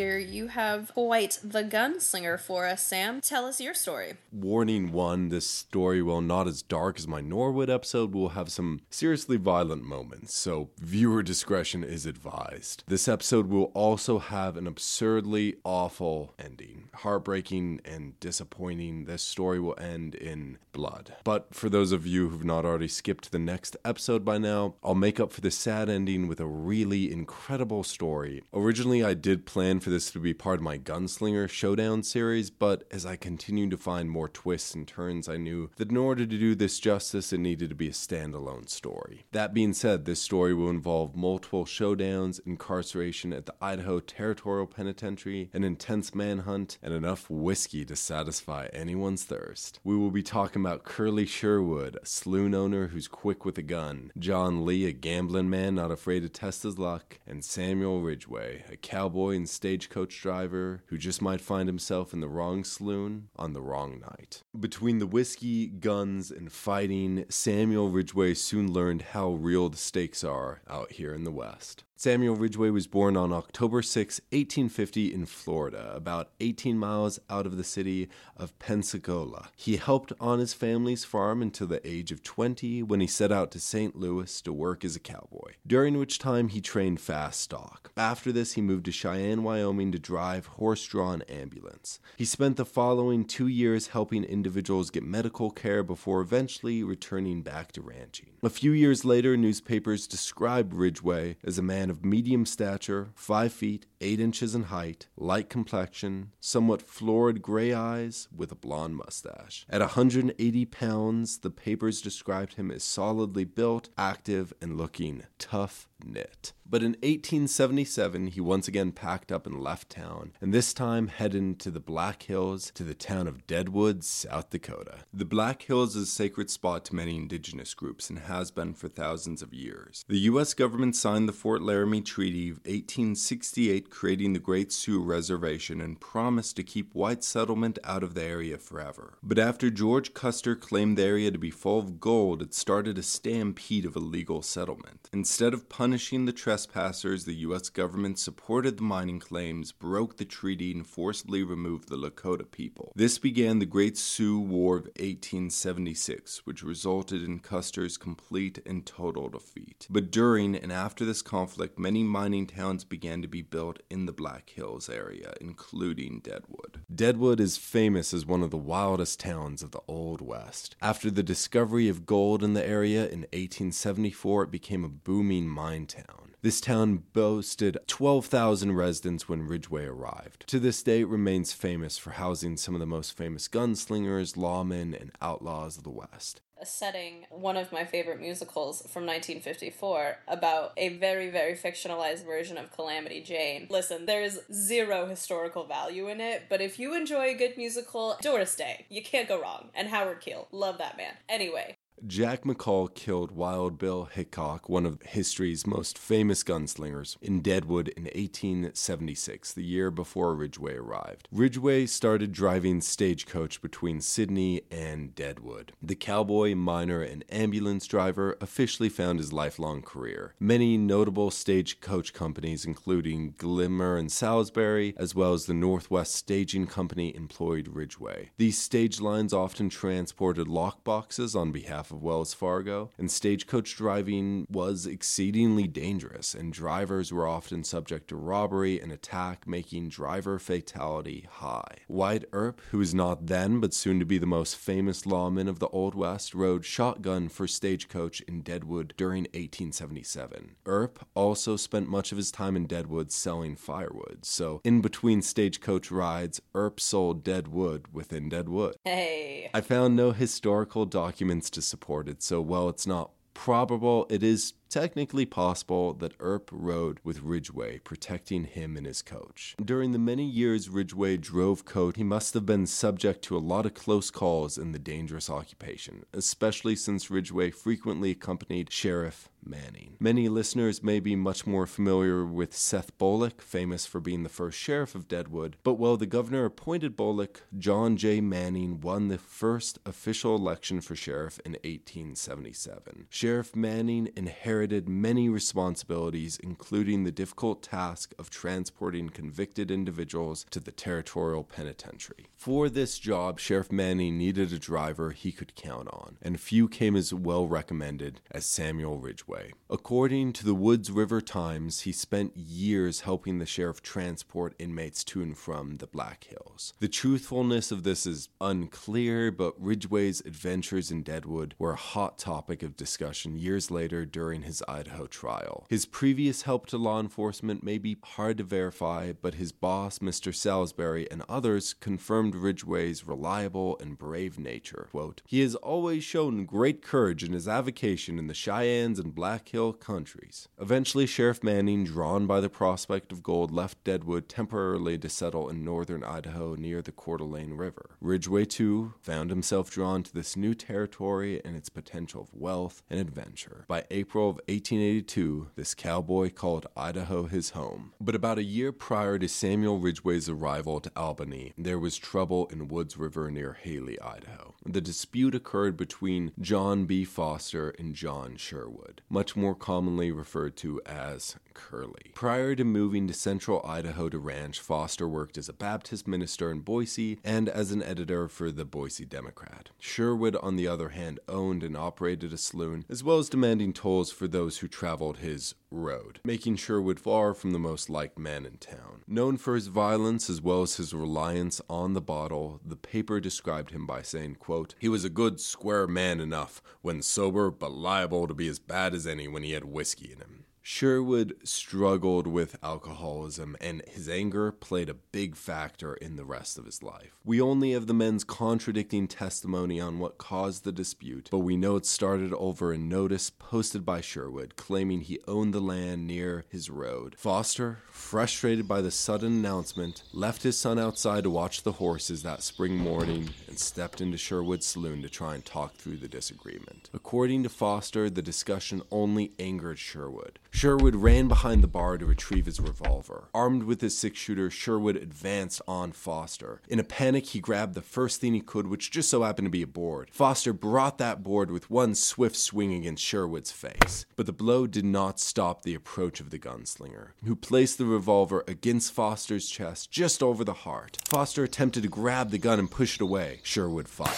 Hear you have quite the gunslinger for us, Sam. Tell us your story. Warning one, this story, while not as dark as my Norwood episode, will have some seriously violent moments, so viewer discretion is advised. This episode will also have an absurdly awful ending. Heartbreaking and disappointing, this story will end in blood. But for those of you who've not already skipped the next episode by now, I'll make up for the sad ending with a really incredible story. Originally, I did plan for this to be part of my Gunslinger Showdown series, but as I continued to find more twists and turns, I knew that in order to do this justice, it needed to be a standalone story. That being said, this story will involve multiple showdowns, incarceration at the Idaho Territorial Penitentiary, an intense manhunt, and enough whiskey to satisfy anyone's thirst. We will be talking about Curly Sherwood, a saloon owner who's quick with a gun, John Lee, a gambling man not afraid to test his luck, and Samuel Ridgeway, a cowboy and stagecoach driver who just might find himself in the wrong saloon on the wrong night. Between the whiskey, guns, and fighting, Samuel Ridgeway soon learned how real the stakes are out here in the West. Samuel Ridgeway was born on October 6, 1850, in Florida, about 18 miles out of the city of Pensacola. He helped on his family's farm until the age of 20 when he set out to St. Louis to work as a cowboy, during which time he trained fast stock. After this, he moved to Cheyenne, Wyoming to drive horse drawn ambulance. He spent the following two years helping individuals get medical care before eventually returning back to ranching. A few years later, newspapers described Ridgeway as a man of medium stature, 5 feet, 8 inches in height, light complexion, somewhat florid gray eyes, with a blonde mustache. At 180 pounds, the papers described him as solidly built, active, and looking tough knit. But in 1877, he once again packed up and left town, and this time headed to the Black Hills to the town of Deadwood, South Dakota. The Black Hills is a sacred spot to many indigenous groups and has been for thousands of years. The U.S. government signed the Fort Laramie Treaty of 1868, creating the Great Sioux Reservation, and promised to keep white settlement out of the area forever. But after George Custer claimed the area to be full of gold, it started a stampede of illegal settlement. Instead of punishing the trespassers, the U.S. government supported the mining claims, broke the treaty, and forcibly removed the Lakota people. This began the Great Sioux War of 1876, which resulted in Custer's complete and total defeat. But during and after this conflict, many mining towns began to be built in the Black Hills area, including Deadwood. Deadwood is famous as one of the wildest towns of the Old West. After the discovery of gold in the area in 1874, it became a booming mine town. This town boasted 12,000 residents when Ridgeway arrived. To this day, it remains famous for housing some of the most famous gunslingers, lawmen, and outlaws of the West setting one of my favorite musicals from 1954 about a very, very fictionalized version of Calamity Jane. Listen, there's zero historical value in it, but if you enjoy a good musical, Doris Day, you can't go wrong. And Howard Keel, love that man. Anyway, Jack McCall killed Wild Bill Hickok, one of history's most famous gunslingers, in Deadwood in 1876, the year before Ridgeway arrived. Ridgeway started driving stagecoach between Sidney and Deadwood. The cowboy, miner, and ambulance driver officially found his lifelong career. Many notable stagecoach companies, including Gilmer and Salisbury, as well as the Northwest Staging Company, employed Ridgeway. These stage lines often transported lockboxes on behalf of Wells Fargo, and stagecoach driving was exceedingly dangerous, and drivers were often subject to robbery and attack, making driver fatality high. Wyatt Earp, who is not then but soon to be the most famous lawman of the Old West, rode shotgun for stagecoach in Deadwood during 1877. Earp also spent much of his time in Deadwood selling firewood, so in between stagecoach rides, Earp sold dead wood within Deadwood. Hey. I found no historical documents to support it, so while it's not probable, it is technically possible that Earp rode with Ridgeway, protecting him and his coach. During the many years Ridgeway drove coach, he must have been subject to a lot of close calls in the dangerous occupation, especially since Ridgeway frequently accompanied Sheriff Manning. Many listeners may be much more familiar with Seth Bullock, famous for being the first sheriff of Deadwood, but while the governor appointed Bullock, John J. Manning won the first official election for sheriff in 1877. Sheriff Manning inherited many responsibilities, including the difficult task of transporting convicted individuals to the territorial penitentiary. For this job, Sheriff Manning needed a driver he could count on, and few came as well recommended as Samuel Ridgeway. According to the Woods River Times, he spent years helping the sheriff transport inmates to and from the Black Hills. The truthfulness of this is unclear, but Ridgeway's adventures in Deadwood were a hot topic of discussion years later during his Idaho trial. His previous help to law enforcement may be hard to verify, but his boss, Mr. Salisbury, and others confirmed Ridgeway's reliable and brave nature. Quote, he has always shown great courage in his avocation in the Cheyennes and Black Hill countries. Eventually, Sheriff Manning, drawn by the prospect of gold, left Deadwood temporarily to settle in northern Idaho near the Coeur d'Alene River. Ridgeway, too, found himself drawn to this new territory and its potential of wealth and adventure. By April of 1882, this cowboy called Idaho his home. But about a year prior to Samuel Ridgeway's arrival to Albany, there was trouble in Woods River near Hailey, Idaho. The dispute occurred between John B. Foster and John Sherwood, much more commonly referred to as Curly. Prior to moving to central Idaho to ranch, Foster worked as a Baptist minister in Boise and as an editor for the Boise Democrat. Sherwood, on the other hand, owned and operated a saloon, as well as demanding tolls for those who traveled his road, making Sherwood far from the most liked man in town. Known for his violence as well as his reliance on the bottle, the paper described him by saying, quote, He was a good square man enough when sober, but liable to be as bad as any when he had whiskey in him. Sherwood struggled with alcoholism, and his anger played a big factor in the rest of his life. We only have the men's contradicting testimony on what caused the dispute, but we know it started over a notice posted by Sherwood claiming he owned the land near his road. Foster, frustrated by the sudden announcement, left his son outside to watch the horses that spring morning and stepped into Sherwood's saloon to try and talk through the disagreement. According to Foster, the discussion only angered Sherwood. Sherwood ran behind the bar to retrieve his revolver. Armed with his six shooter, Sherwood advanced on Foster. In a panic, he grabbed the first thing he could, which just so happened to be a board. Foster brought that board with one swift swing against Sherwood's face. But the blow did not stop the approach of the gunslinger, who placed the revolver against Foster's chest just over the heart. Foster attempted to grab the gun and push it away. Sherwood fired.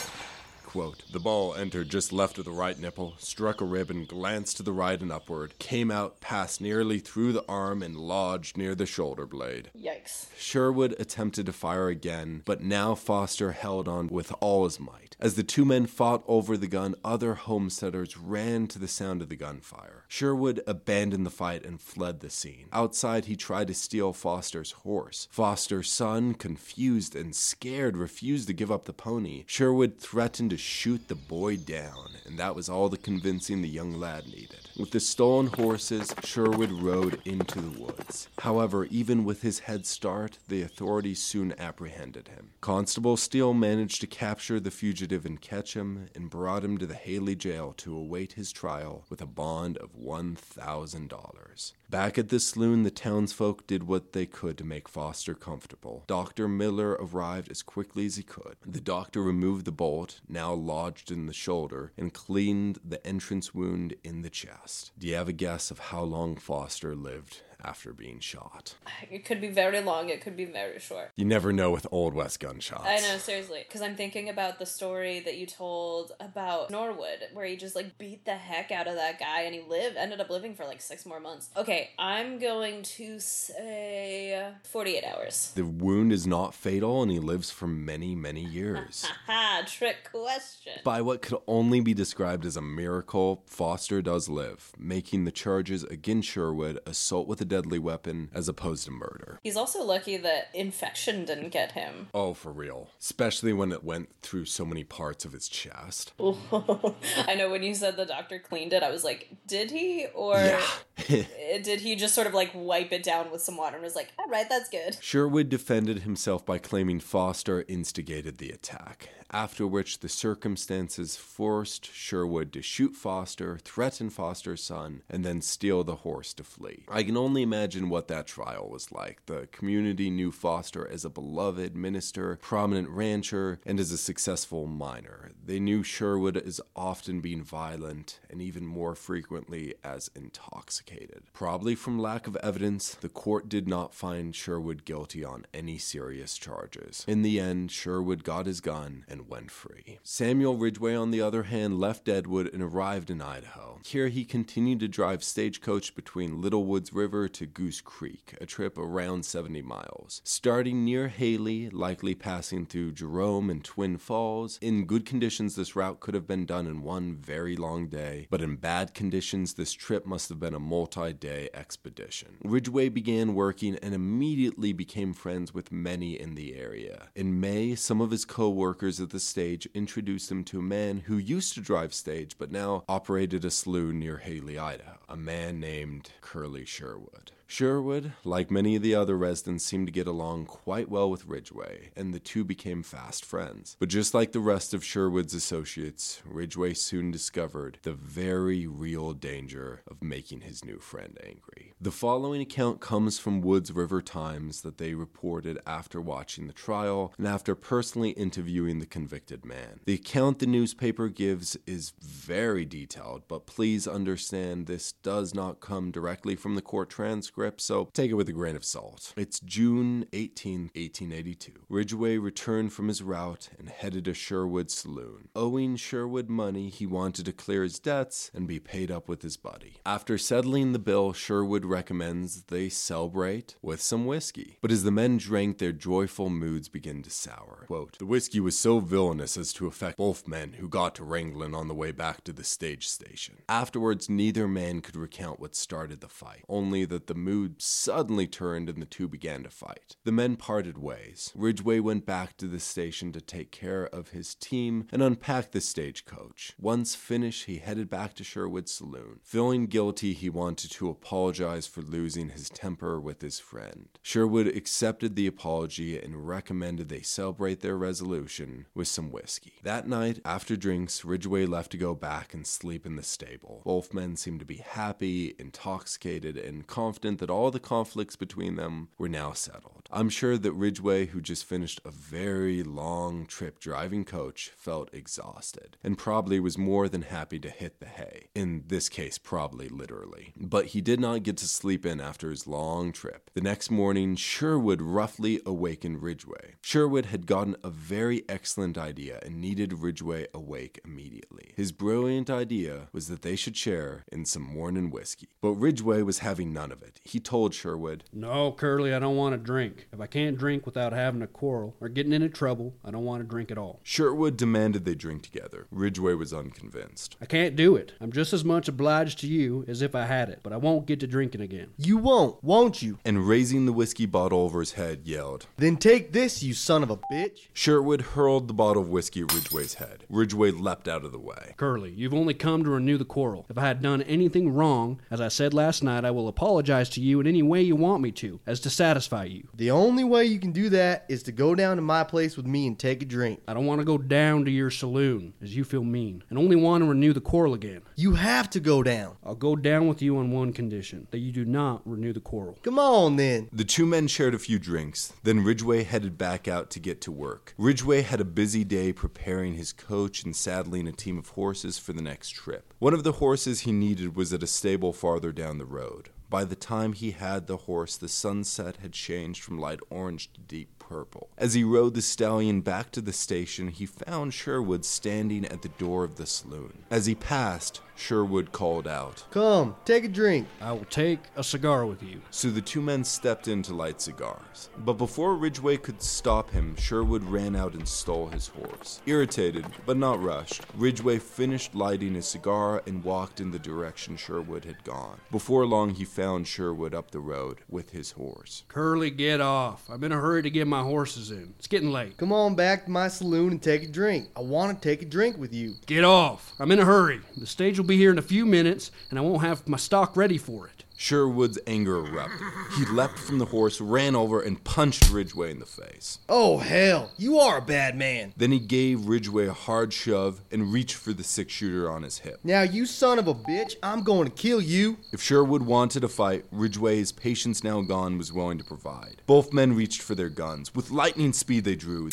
Quote, the ball entered just left of the right nipple, struck a rib and glanced to the right and upward, came out, passed nearly through the arm, and lodged near the shoulder blade. Yikes. Sherwood attempted to fire again, but now Foster held on with all his might. As the two men fought over the gun, other homesteaders ran to the sound of the gunfire. Sherwood abandoned the fight and fled the scene. Outside, he tried to steal Foster's horse. Foster's son, confused and scared, refused to give up the pony. Sherwood threatened to shoot the boy down, and that was all the convincing the young lad needed. With the stolen horses, Sherwood rode into the woods. However, even with his head start, the authorities soon apprehended him. Constable Steele managed to capture the fugitive and catch him, and brought him to the Hailey jail to await his trial with a bond of $1,000. Back at the saloon, the townsfolk did what they could to make Foster comfortable. Dr. Miller arrived as quickly as he could. The doctor removed the bolt, now lodged in the shoulder, and cleaned the entrance wound in the chest. Do you have a guess of how long Foster lived after being shot? It could be very long, it could be very short. You never know with Old West gunshots. I know, seriously. Because I'm thinking about the story that you told about Norwood, where he just like beat the heck out of that guy and he lived, ended up living for like six more months. Okay, I'm going to say 48 hours. The wound is not fatal and he lives for many, many years. Trick question. By what could only be described as a miracle, Foster does live, making the charges against Sherwood assault with a deadly weapon as opposed to murder. He's also lucky that infection didn't get him. Oh, for real. Especially when it went through so many parts of his chest. I know when you said the doctor cleaned it, I was like, did he? Or eh, did he just sort of like wipe it down with some water and was like, all right, that's good? Sherwood defended himself by claiming Foster instigated the attack, after which the circumstances forced Sherwood to shoot Foster, threaten Foster's son, and then steal the horse to flee. I can only imagine what that trial was like. The community knew Foster as a beloved minister, prominent rancher, and as a successful miner. They knew Sherwood as often being violent and even more frequently as intoxicated. Probably from lack of evidence, the court did not find Sherwood guilty on any serious charges. In the end, Sherwood got his gun and went free. Samuel Ridgeway, on the other hand, left Deadwood and arrived in Idaho. Here he continued to drive stagecoach between Little Woods River to Goose Creek, a trip around 70 miles. Starting near Hailey, likely passing through Jerome and Twin Falls, in good conditions this route could have been done in one very long day, but in bad conditions this trip must have been a multi-day expedition. Ridgeway began working and immediately became friends with many in the area. In May, some of his co-workers at the stage introduced him to a man who used to drive stage but now operated a saloon near Hailey, Idaho, a man named Curly Sherwood. Sherwood, like many of the other residents, seemed to get along quite well with Ridgeway, and the two became fast friends. But just like the rest of Sherwood's associates, Ridgeway soon discovered the very real danger of making his new friend angry. The following account comes from Woods River Times that they reported after watching the trial and after personally interviewing the convicted man. The account the newspaper gives is very detailed, but please understand this does not come directly from the court transcript, so take it with a grain of salt. It's June 18, 1882. Ridgeway returned from his route and headed to Sherwood Saloon. Owing Sherwood money, he wanted to clear his debts and be paid up with his buddy. After settling the bill, Sherwood recommends they celebrate with some whiskey. But as the men drank, their joyful moods began to sour. Quote, the whiskey was so villainous as to affect both men who got to Wrangling on the way back to the stage station. Afterwards, neither man could recount what started the fight, only that the mood suddenly turned and the two began to fight. The men parted ways. Ridgeway went back to the station to take care of his team and unpack the stagecoach. Once finished, he headed back to Sherwood Saloon. Feeling guilty, he wanted to apologize for losing his temper with his friend. Sherwood accepted the apology and recommended they celebrate their resolution with some whiskey. That night, after drinks, Ridgeway left to go back and sleep in the stable. Both men seemed to be happy, intoxicated, and confident that all the conflicts between them were now settled. I'm sure that Ridgeway, who just finished a very long trip driving coach, felt exhausted and probably was more than happy to hit the hay. In this case, probably literally. But he did not get to sleep in after his long trip. The next morning, Sherwood roughly awakened Ridgeway. Sherwood had gotten a very excellent idea and needed Ridgeway awake immediately. His brilliant idea was that they should share in some morning whiskey. But Ridgeway was having none of it. He told Sherwood, No, Curly, I don't want to drink. If I can't drink without having a quarrel or getting into trouble, I don't want to drink at all. Sherwood demanded they drink together. Ridgeway was unconvinced. I can't do it. I'm just as much obliged to you as if I had it, but I won't get to drinking again. You won't, won't you? And raising the whiskey bottle over his head, yelled, Then take this, you son of a bitch. Sherwood hurled the bottle of whiskey at Ridgeway's head. Ridgeway leapt out of the way. Curly, you've only come to renew the quarrel. If I had done anything wrong, as I said last night, I will apologize to you in any way you want me to, as to satisfy you. The only way you can do that is to go down to my place with me and take a drink. I don't want to go down to your saloon, as you feel mean, and only want to renew the quarrel again. You have to go down. I'll go down with you on one condition that you do not renew the quarrel. Come on then. The two men shared a few drinks, then Ridgeway headed back out to get to work. Ridgeway had a busy day preparing his coach and saddling a team of horses for the next trip. One of the horses he needed was at a stable farther down the road. By the time he had the horse, the sunset had changed from light orange to deep purple. As he rode the stallion back to the station, he found Sherwood standing at the door of the saloon. As he passed, Sherwood called out. Come, take a drink. I will take a cigar with you. So the two men stepped in to light cigars. But before Ridgeway could stop him, Sherwood ran out and stole his horse. Irritated, but not rushed, Ridgeway finished lighting his cigar and walked in the direction Sherwood had gone. Before long, he found Sherwood up the road with his horse. Curly, get off. I'm in a hurry to get my horses in. It's getting late. Come on back to my saloon and take a drink. I want to take a drink with you. Get off. I'm in a hurry. The stage will be here in a few minutes, and I won't have my stock ready for it. Sherwood's anger erupted. He leapt from the horse, ran over, and punched Ridgeway in the face. Oh, hell. You are a bad man. Then he gave Ridgeway a hard shove and reached for the six shooter on his hip. Now, you son of a bitch, I'm going to kill you. If Sherwood wanted a fight, Ridgeway, his patience now gone, was willing to provide. Both men reached for their guns. With lightning speed, they drew.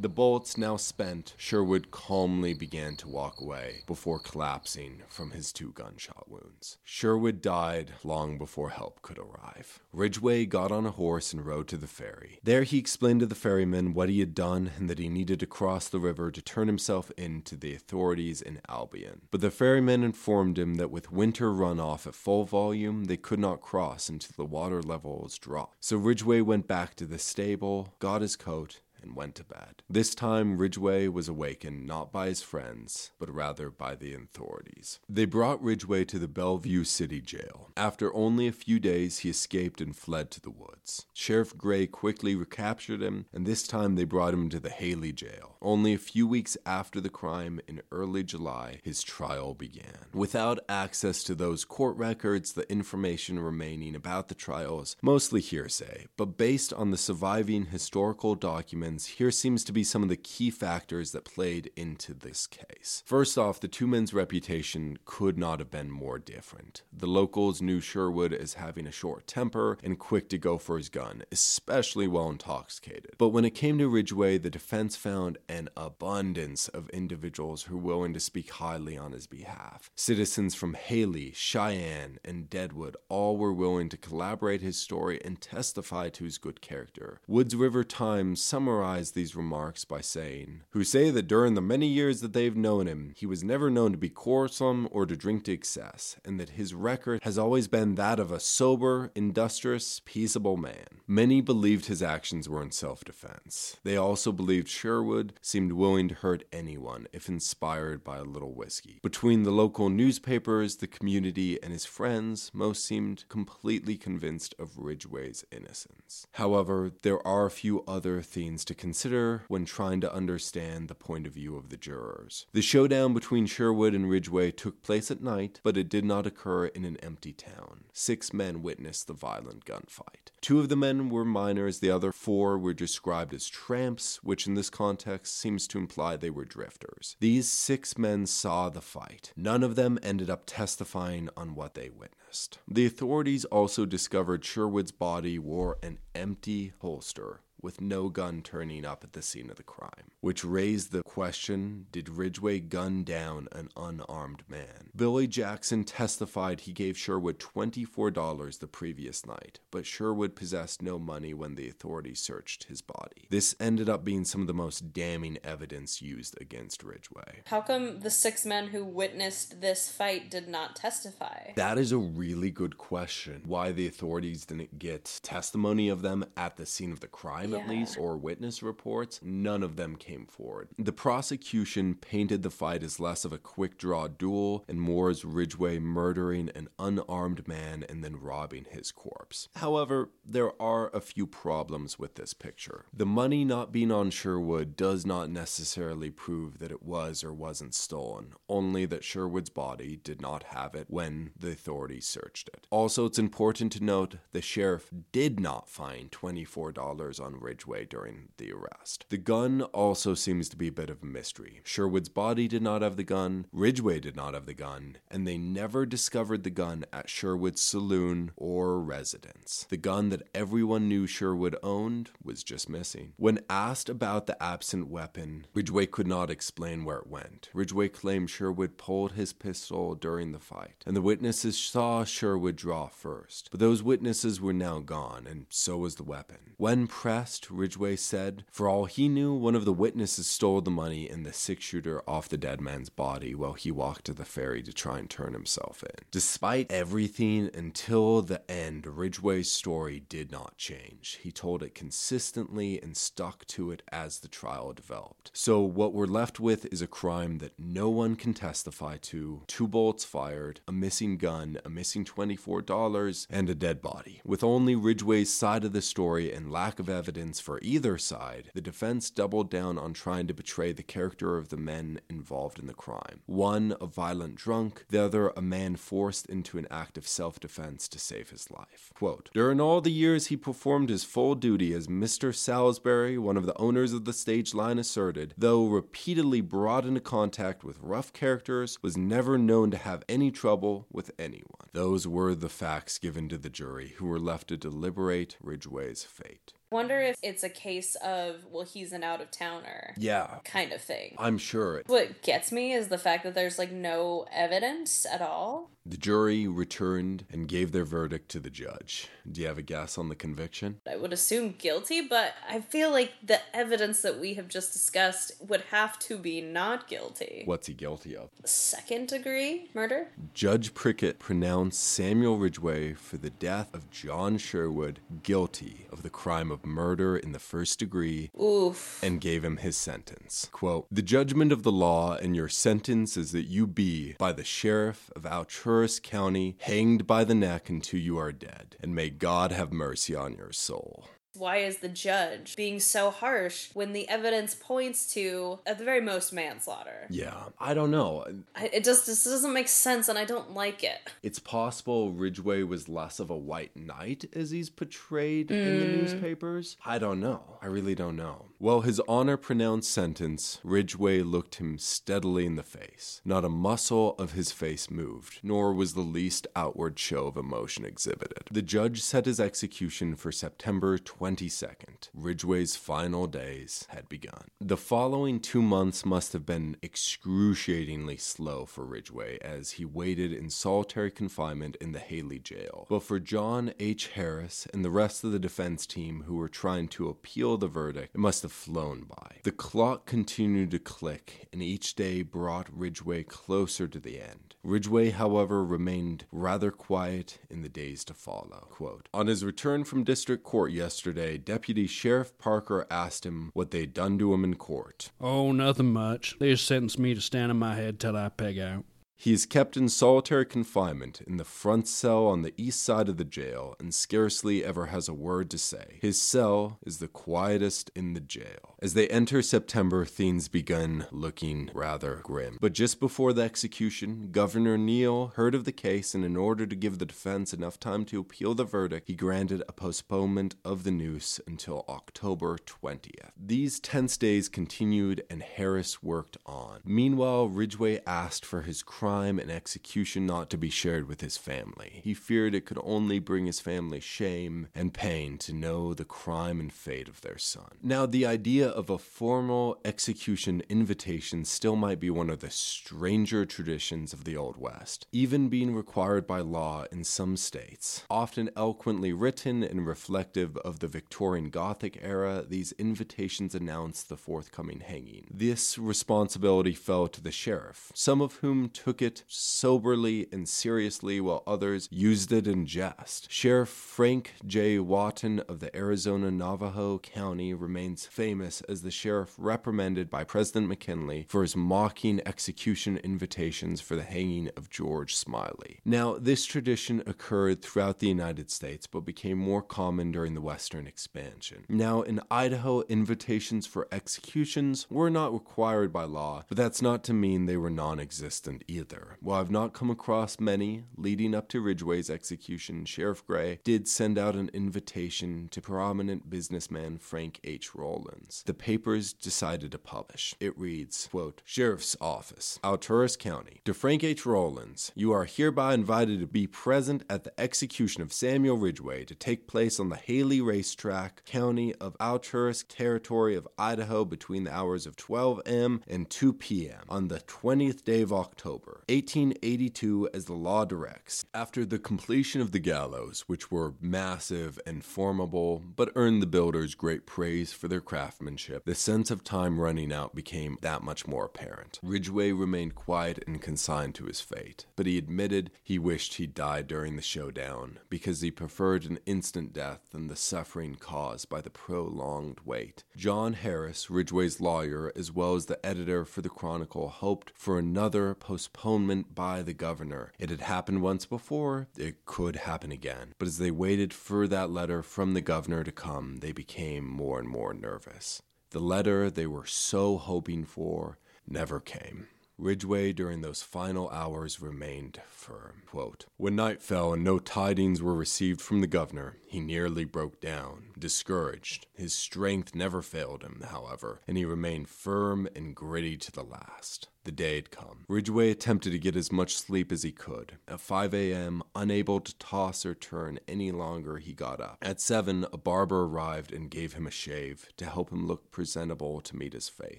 The bullets now spent, Sherwood calmly began to walk away before collapsing from his two gunshot wounds. Sherwood died long before help could arrive. Ridgeway got on a horse and rode to the ferry. There he explained to the ferryman what he had done and that he needed to cross the river to turn himself in to the authorities in Albion. But the ferryman informed him that with winter runoff at full volume, they could not cross until the water level was dropped. So Ridgeway went back to the stable, got his coat, and went to bed. This time, Ridgeway was awakened not by his friends, but rather by the authorities. They brought Ridgeway to the Bellevue City Jail. After only a few days, he escaped and fled to the woods. Sheriff Gray quickly recaptured him, and this time they brought him to the Hailey Jail. Only a few weeks after the crime, in early July, his trial began. Without access to those court records, the information remaining about the trial is mostly hearsay, but based on the surviving historical documents, here seems to be some of the key factors that played into this case. First off, the two men's reputation could not have been more different. The locals knew Sherwood as having a short temper and quick to go for his gun, especially while intoxicated. But when it came to Ridgeway, the defense found an abundance of individuals who were willing to speak highly on his behalf. Citizens from Hailey, Cheyenne, and Deadwood all were willing to collaborate his story and testify to his good character. Woods River Times summarized these remarks by saying, Who say that during the many years that they've known him, he was never known to be quarrelsome or to drink to excess, and that his record has always been that of a sober, industrious, peaceable man. Many believed his actions were in self defense. They also believed Sherwood seemed willing to hurt anyone if inspired by a little whiskey. Between the local newspapers, the community, and his friends, most seemed completely convinced of Ridgeway's innocence. However, there are a few other things to consider when trying to understand the point of view of the jurors. The showdown between Sherwood and Ridgeway took place at night, but it did not occur in an empty town. Six men witnessed the violent gunfight. Two of the men were minors, the other four were described as tramps, which in this context seems to imply they were drifters. These six men saw the fight. None of them ended up testifying on what they witnessed. The authorities also discovered Sherwood's body wore an empty holster with no gun turning up at the scene of the crime, which raised the question did Ridgeway gun down an unarmed man? Billy Jackson testified he gave Sherwood $24 the previous night, but Sherwood possessed no money when the authorities searched his body. This ended up being some of the most damning evidence used against Ridgeway. How come the six men who witnessed this fight did not testify? That is a really good question. Why the authorities didn't get testimony of them at the scene of the crime, at Yeah. least, or witness reports, none of them came forward. The prosecution painted the fight as less of a quick draw duel and more as Ridgeway murdering an unarmed man and then robbing his corpse. However, there are a few problems with this picture. The money not being on Sherwood does not necessarily prove that it was or wasn't stolen, only that Sherwood's body did not have it when the authorities searched it. Also, it's important to note the sheriff did not find $24 on Ridgeway during the arrest. The gun also seems to be a bit of a mystery. Sherwood's body did not have the gun, Ridgeway did not have the gun, and they never discovered the gun at Sherwood's saloon or residence. The gun that everyone knew Sherwood owned was just missing. When asked about the absent weapon, Ridgeway could not explain where it went. Ridgeway claimed Sherwood pulled his pistol during the fight, and the witnesses saw Sherwood draw first. But those witnesses were now gone, and so was the weapon. When pressed, Ridgeway said, for all he knew, one of the witnesses stole the money and the six shooter off the dead man's body while he walked to the ferry to try and turn himself in. Despite everything until the end, Ridgeway's story did not change. He told it consistently and stuck to it as the trial developed. So, what we're left with is a crime that no one can testify to two bolts fired, a missing gun, a missing $24, and a dead body. With only Ridgeway's side of the story and lack of evidence for either side, the defense doubled down on trying to betray the character of the men involved in the crime. One, a violent drunk, the other, a man forced into an act of self defense to save his life. Quote During all the years he performed his full duty as Mr. Salisbury, one of the owners of the stage line, asserted, though repeatedly brought into contact with rough characters, was never known to have any trouble with anyone. Those were the facts given to the jury, who were left to deliberate Ridgeway's fate. Wonder if it's a case of, well, he's an out of towner Yeah, kind of thing. I'm sure. What gets me is the fact that there's like no evidence at all. The jury returned and gave their verdict to the judge. Do you have a guess on the conviction? I would assume guilty, but I feel like the evidence that we have just discussed would have to be not guilty. What's he guilty of? Second degree murder? Judge Prickett pronounced Samuel Ridgeway for the death of John Sherwood guilty of the crime of murder in the first degree Oof. and gave him his sentence. Quote, The judgment of the law and your sentence is that you be, by the sheriff of Alturas County, hanged by the neck until you are dead, and may God have mercy on your soul. Why is the judge being so harsh when the evidence points to, at the very most, manslaughter? Yeah, I don't know. I, it just this doesn't make sense, and I don't like it. It's possible Ridgeway was less of a white knight as he's portrayed in the mm. newspapers. I don't know. I really don't know. Well, his honor pronounced sentence, Ridgeway looked him steadily in the face. Not a muscle of his face moved, nor was the least outward show of emotion exhibited. The judge set his execution for September 22nd. Ridgeway's final days had begun. The following two months must have been excruciatingly slow for Ridgeway as he waited in solitary confinement in the Hailey jail. But for John H. Harris and the rest of the defense team who were trying to appeal the verdict, it must have flown by. The clock continued to click, and each day brought Ridgeway closer to the end. Ridgeway, however, remained rather quiet in the days to follow. Quote, On his return from district court yesterday, Deputy Sheriff Parker asked him what they'd done to him in court. Oh, nothing much. They just sentenced me to stand on my head till I peg out. He is kept in solitary confinement in the front cell on the east side of the jail and scarcely ever has a word to say. His cell is the quietest in the jail. As they enter September, things begin looking rather grim. But just before the execution, Governor Neil heard of the case and in order to give the defense enough time to appeal the verdict, he granted a postponement of the noose until October 20th. These tense days continued and Harris worked on. Meanwhile, Ridgeway asked for his crime and execution not to be shared with his family. He feared it could only bring his family shame and pain to know the crime and fate of their son. Now, the idea of a formal execution invitation still might be one of the stranger traditions of the Old West, even being required by law in some states. Often eloquently written and reflective of the Victorian Gothic era, these invitations announced the forthcoming hanging. This responsibility fell to the sheriff, some of whom took it soberly and seriously, while others used it in jest. Sheriff Frank J. Wattron of the Arizona Navajo County remains famous as the sheriff reprimanded by President McKinley for his mocking execution invitations for the hanging of George Smiley. Now, this tradition occurred throughout the United States but became more common during the Western expansion. Now, in Idaho, invitations for executions were not required by law, but that's not to mean they were non existent either. While I've not come across many leading up to Ridgeway's execution, Sheriff Gray did send out an invitation to prominent businessman Frank H. Rollins. The papers decided to publish. It reads, quote, Sheriff's Office, Alturas County. To Frank H. Rollins, you are hereby invited to be present at the execution of Samuel Ridgeway to take place on the Hailey Racetrack, County of Alturas, Territory of Idaho between the hours of 12 a.m. and 2 p.m. on the 20th day of October, 1882 as the law directs. After the completion of the gallows, which were massive and formable, but earned the builders great praise for their craftsmanship, the sense of time running out became that much more apparent. Ridgeway remained quiet and consigned to his fate, but he admitted he wished he'd died during the showdown because he preferred an instant death than the suffering caused by the prolonged wait. John Harris, Ridgeway's lawyer, as well as the editor for the Chronicle, hoped for another postponement by the governor. It had happened once before, it could happen again. But as they waited for that letter from the governor to come, they became more and more nervous. The letter they were so hoping for never came. Ridgeway, during those final hours, remained firm. Quote, when night fell and no tidings were received from the governor, he nearly broke down, discouraged. His strength never failed him, however, and he remained firm and gritty to the last. The day had come. Ridgeway attempted to get as much sleep as he could. At 5 a.m., unable to toss or turn any longer, he got up. At 7, a barber arrived and gave him a shave to help him look presentable to meet his fate.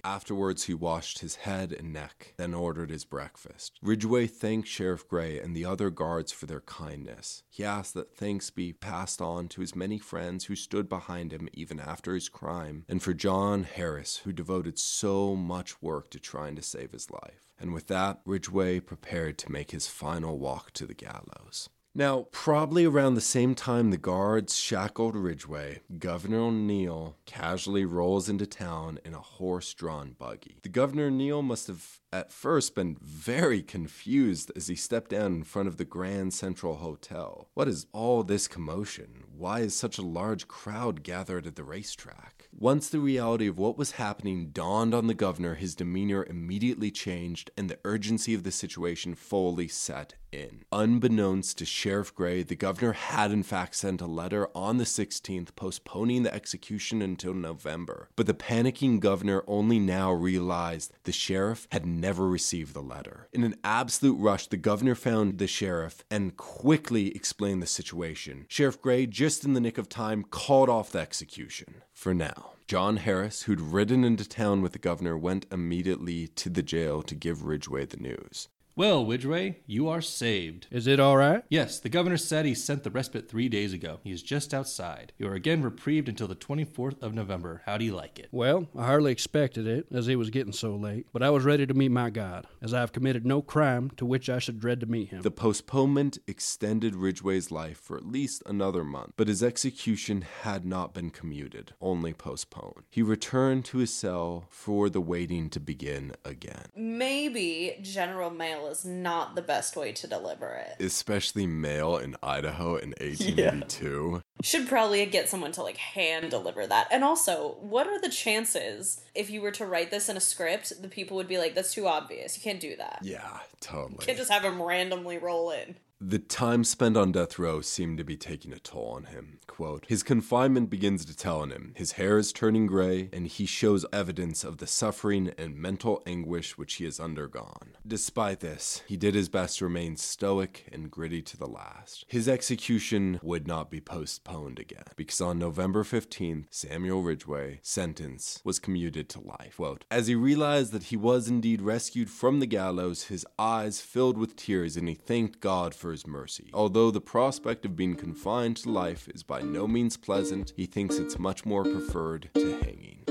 Afterwards, he washed his head and neck, then ordered his breakfast. Ridgeway thanked Sheriff Gray and the other guards for their kindness. He asked that thanks be passed on to his many friends who stood behind him even after his crime, and for John Harris, who devoted so much work to trying to save his life. And with that, Ridgeway prepared to make his final walk to the gallows. Now, probably around the same time the guards shackled Ridgeway, Governor O'Neill casually rolls into town in a horse drawn buggy. The Governor O'Neill must have at first been very confused as he stepped down in front of the Grand Central Hotel. What is all this commotion? Why is such a large crowd gathered at the racetrack? Once the reality of what was happening dawned on the governor, his demeanor immediately changed and the urgency of the situation fully set in. Unbeknownst to Sheriff Gray, the governor had in fact sent a letter on the 16th postponing the execution until November. But the panicking governor only now realized the sheriff had never received the letter. In an absolute rush, the governor found the sheriff and quickly explained the situation. Sheriff Gray, just in the nick of time, called off the execution. For now. John Harris, who'd ridden into town with the governor, went immediately to the jail to give Ridgeway the news. Well, Ridgeway, you are saved. Is it all right? Yes, the governor said he sent the respite three days ago. He is just outside. You are again reprieved until the 24th of November. How do you like it? Well, I hardly expected it, as it was getting so late, but I was ready to meet my God, as I have committed no crime to which I should dread to meet him. The postponement extended Ridgeway's life for at least another month, but his execution had not been commuted, only postponed. He returned to his cell for the waiting to begin again. Maybe General Mail is not the best way to deliver it. Especially mail in Idaho in 1882. Should probably get someone to like hand deliver that. And also, what are the chances if you were to write this in a script, the people would be like, that's too obvious. You can't do that. Yeah, totally. You can't just have him randomly roll in. The time spent on death row seemed to be taking a toll on him. Quote, his confinement begins to tell on him. His hair is turning gray, and he shows evidence of the suffering and mental anguish which he has undergone. Despite this, he did his best to remain stoic and gritty to the last. His execution would not be postponed again, because on November 15th, Samuel Ridgeway's sentence was commuted to life. Quote, as he realized that he was indeed rescued from the gallows, his eyes filled with tears, and he thanked God for his mercy. Although the prospect of being confined to life is by no means pleasant, he thinks it's much more preferred to hanging.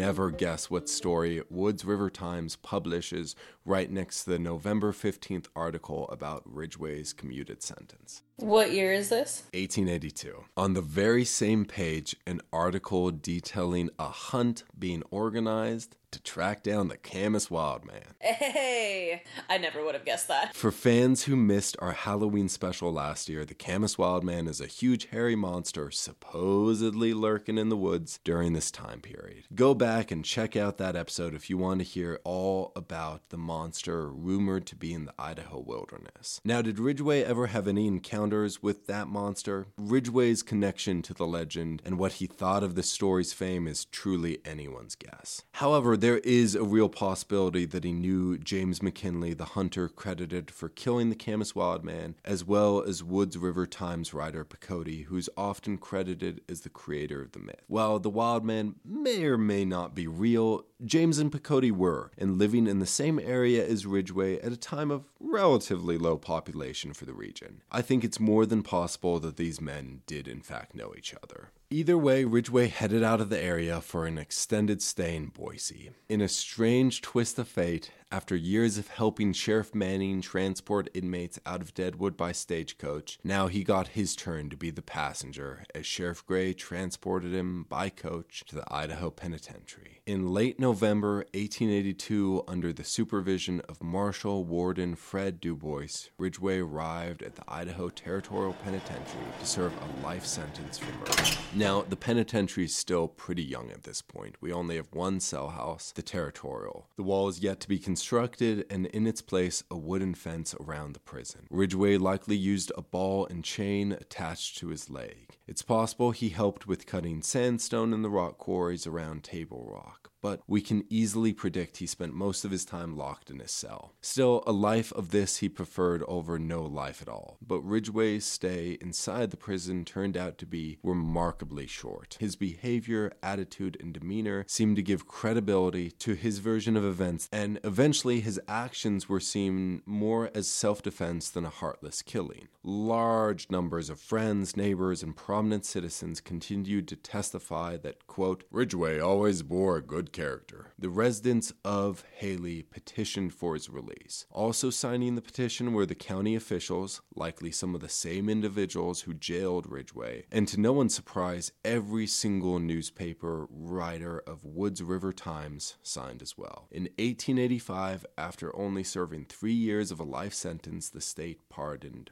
Never guess what story Woods River Times publishes right next to the November 15th article about Ridgeway's commuted sentence. What year is this? 1882. On the very same page, an article detailing a hunt being organized to track down the Camas Wildman. Hey, I never would have guessed that. For fans who missed our Halloween special last year, the Camas Wildman is a huge hairy monster supposedly lurking in the woods during this time period. Go back and check out that episode if you want to hear all about the monster rumored to be in the Idaho wilderness. Now, did Ridgeway ever have any encounters with that monster? Ridgeway's connection to the legend and what he thought of the story's fame is truly anyone's guess. However, there is a real possibility that he knew James McKinley, the hunter credited for killing the Camas Wildman, as well as Woods River Times writer Picotte, who's often credited as the creator of the myth. While the Wildman may or may not be real, James and Picotte were, and living in the same area as Ridgeway at a time of relatively low population for the region. I think it's more than possible that these men did in fact know each other. Either way, Ridgeway headed out of the area for an extended stay in Boise. In a strange twist of fate, after years of helping Sheriff Manning transport inmates out of Deadwood by stagecoach, now he got his turn to be the passenger as Sheriff Gray transported him by coach to the Idaho Penitentiary. In late November 1882, under the supervision of Marshal Warden Fred Dubois, Ridgeway arrived at the Idaho Territorial Penitentiary to serve a life sentence for murder. Now, the penitentiary is still pretty young at this point. We only have one cell house, the territorial. The wall is yet to be constructed, and in its place, a wooden fence around the prison. Ridgeway likely used a ball and chain attached to his leg. It's possible he helped with cutting sandstone in the rock quarries around Table Rock but we can easily predict he spent most of his time locked in his cell. Still, a life of this he preferred over no life at all. But Ridgeway's stay inside the prison turned out to be remarkably short. His behavior, attitude, and demeanor seemed to give credibility to his version of events, and eventually his actions were seen more as self defense than a heartless killing. Large numbers of friends, neighbors, and prominent citizens continued to testify that, quote, Ridgeway always bore a good character. The residents of Hailey petitioned for his release. Also signing the petition were the county officials, likely some of the same individuals who jailed Ridgeway, and to no one's surprise, every single newspaper writer of Woods River Times signed as well. In 1885, after only serving three years of a life sentence, the state pardoned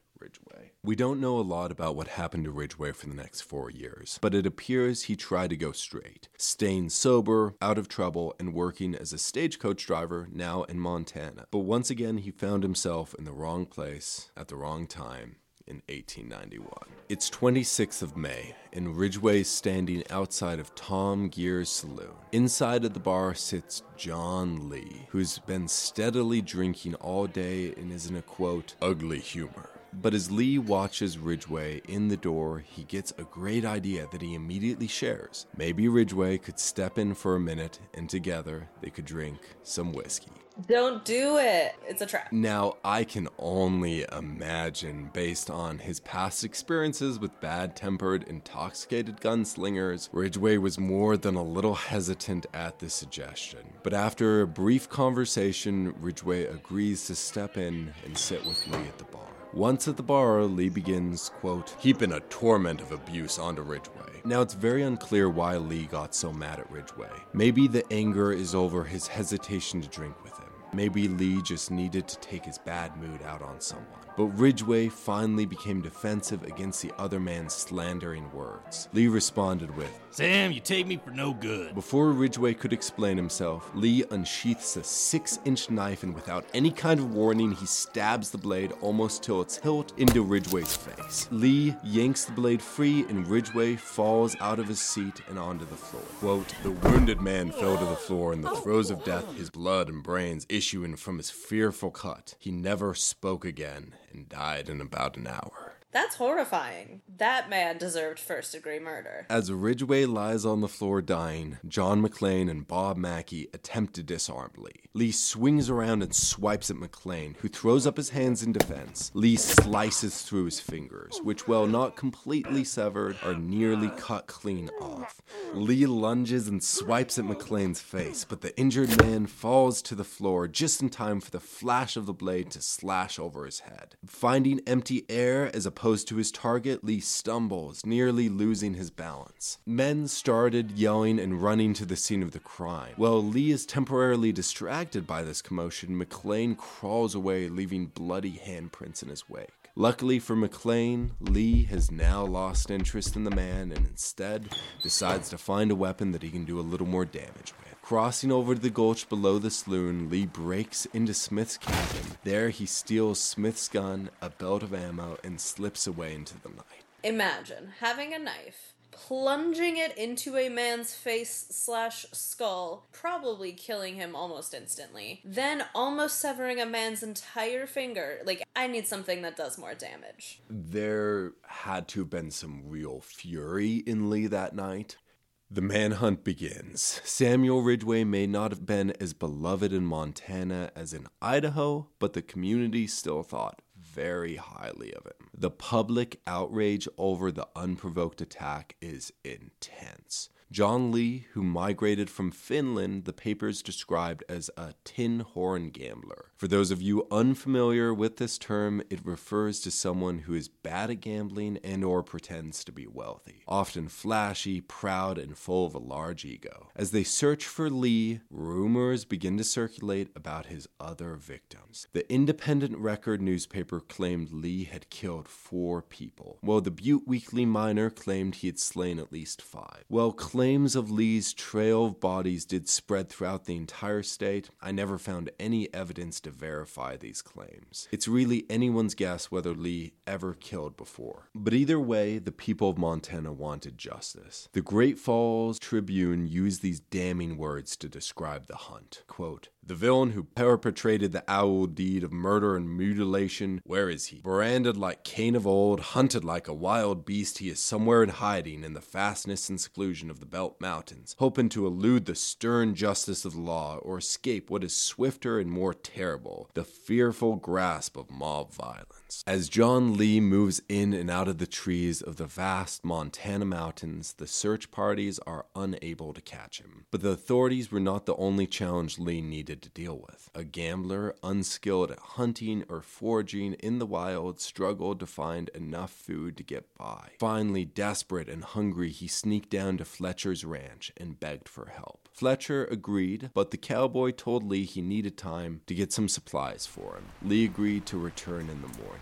We don't know a lot about what happened to Ridgeway for the next four years, but it appears he tried to go straight, staying sober, out of trouble, and working as a stagecoach driver now in Montana. But once again, he found himself in the wrong place at the wrong time in 1891. It's 26th of May, and Ridgeway is standing outside of Tom Gear's saloon. Inside of the bar sits John Lee, who's been steadily drinking all day and is in a quote, ugly humor. But as Lee watches Ridgeway in the door, he gets a great idea that he immediately shares. Maybe Ridgeway could step in for a minute and together they could drink some whiskey. Don't do it. It's a trap. Now, I can only imagine, based on his past experiences with bad tempered, intoxicated gunslingers, Ridgeway was more than a little hesitant at the suggestion. But after a brief conversation, Ridgeway agrees to step in and sit with Lee at the bar. Once at the bar, Lee begins, quote, heaping a torment of abuse onto Ridgeway. Now, it's very unclear why Lee got so mad at Ridgeway. Maybe the anger is over his hesitation to drink with him. Maybe Lee just needed to take his bad mood out on someone. But Ridgeway finally became defensive against the other man's slandering words. Lee responded with, Sam, you take me for no good. Before Ridgeway could explain himself, Lee unsheaths a six inch knife and without any kind of warning, he stabs the blade almost till its hilt into Ridgeway's face. Lee yanks the blade free and Ridgeway falls out of his seat and onto the floor. Quote, the wounded man fell to the floor in the throes of death, his blood and brains issuing from his fearful cut. He never spoke again and died in about an hour. That's horrifying. That man deserved first degree murder. As Ridgeway lies on the floor dying, John McClane and Bob Mackey attempt to disarm Lee. Lee swings around and swipes at McClane, who throws up his hands in defense. Lee slices through his fingers, which, while not completely severed, are nearly cut clean off. Lee lunges and swipes at McClane's face, but the injured man falls to the floor just in time for the flash of the blade to slash over his head. Finding empty air as opposed to his target, Lee stumbles, nearly losing his balance. Men started yelling and running to the scene of the crime. While Lee is temporarily distracted by this commotion, McClane crawls away, leaving bloody handprints in his wake. Luckily for McClane, Lee has now lost interest in the man and instead decides to find a weapon that he can do a little more damage with. Crossing over to the gulch below the saloon, Lee breaks into Smith's cabin. There, he steals Smith's gun, a belt of ammo, and slips away into the night. Imagine having a knife, plunging it into a man's face slash skull, probably killing him almost instantly, then almost severing a man's entire finger. Like, I need something that does more damage. There had to have been some real fury in Lee that night. The manhunt begins. Samuel Ridgeway may not have been as beloved in Montana as in Idaho, but the community still thought very highly of him. The public outrage over the unprovoked attack is intense. John Lee, who migrated from Finland, the papers described as a tin horn gambler. For those of you unfamiliar with this term, it refers to someone who is bad at gambling and or pretends to be wealthy, often flashy, proud, and full of a large ego. As they search for Lee, rumors begin to circulate about his other victims. The Independent Record newspaper claimed Lee had killed four people, while the Butte Weekly Miner claimed he had slain at least five. While claims of Lee's trail of bodies did spread throughout the entire state, I never found any evidence to verify these claims. It's really anyone's guess whether Lee ever killed before. But either way, the people of Montana wanted justice. The Great Falls Tribune used these damning words to describe the hunt. Quote, the villain who perpetrated the owl deed of murder and mutilation, where is he? Branded like Cain of old, hunted like a wild beast, he is somewhere in hiding in the fastness and seclusion of the Belt Mountains, hoping to elude the stern justice of the law or escape what is swifter and more terrible, the fearful grasp of mob violence. As John Lee moves in and out of the trees of the vast Montana mountains, the search parties are unable to catch him. But the authorities were not the only challenge Lee needed to deal with. A gambler, unskilled at hunting or foraging in the wild, struggled to find enough food to get by. Finally, desperate and hungry, he sneaked down to Fletcher's ranch and begged for help. Fletcher agreed, but the cowboy told Lee he needed time to get some supplies for him. Lee agreed to return in the morning.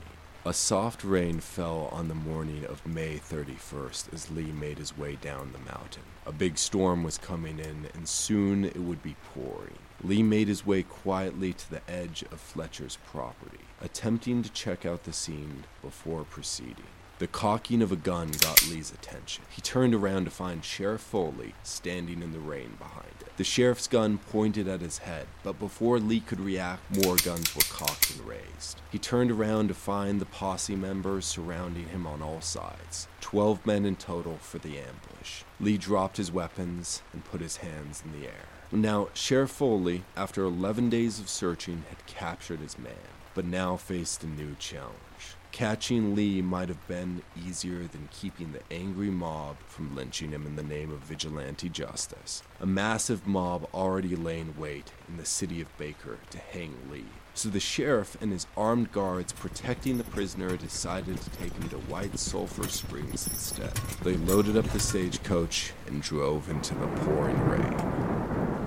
A soft rain fell on the morning of May 31st as Lee made his way down the mountain. A big storm was coming in, and soon it would be pouring. Lee made his way quietly to the edge of Fletcher's property, attempting to check out the scene before proceeding. The cocking of a gun got Lee's attention. He turned around to find Sheriff Foley standing in the rain behind it. The sheriff's gun pointed at his head, but before Lee could react, more guns were cocked and raised. He turned around to find the posse members surrounding him on all sides. Twelve men in total for the ambush. Lee dropped his weapons and put his hands in the air. Now, Sheriff Foley, after 11 days of searching, had captured his man, but now faced a new challenge. Catching Lee might have been easier than keeping the angry mob from lynching him in the name of vigilante justice. A massive mob already lay in wait in the city of Baker to hang Lee. So the sheriff and his armed guards protecting the prisoner decided to take him to White Sulphur Springs instead. They loaded up the stagecoach and drove into the pouring rain.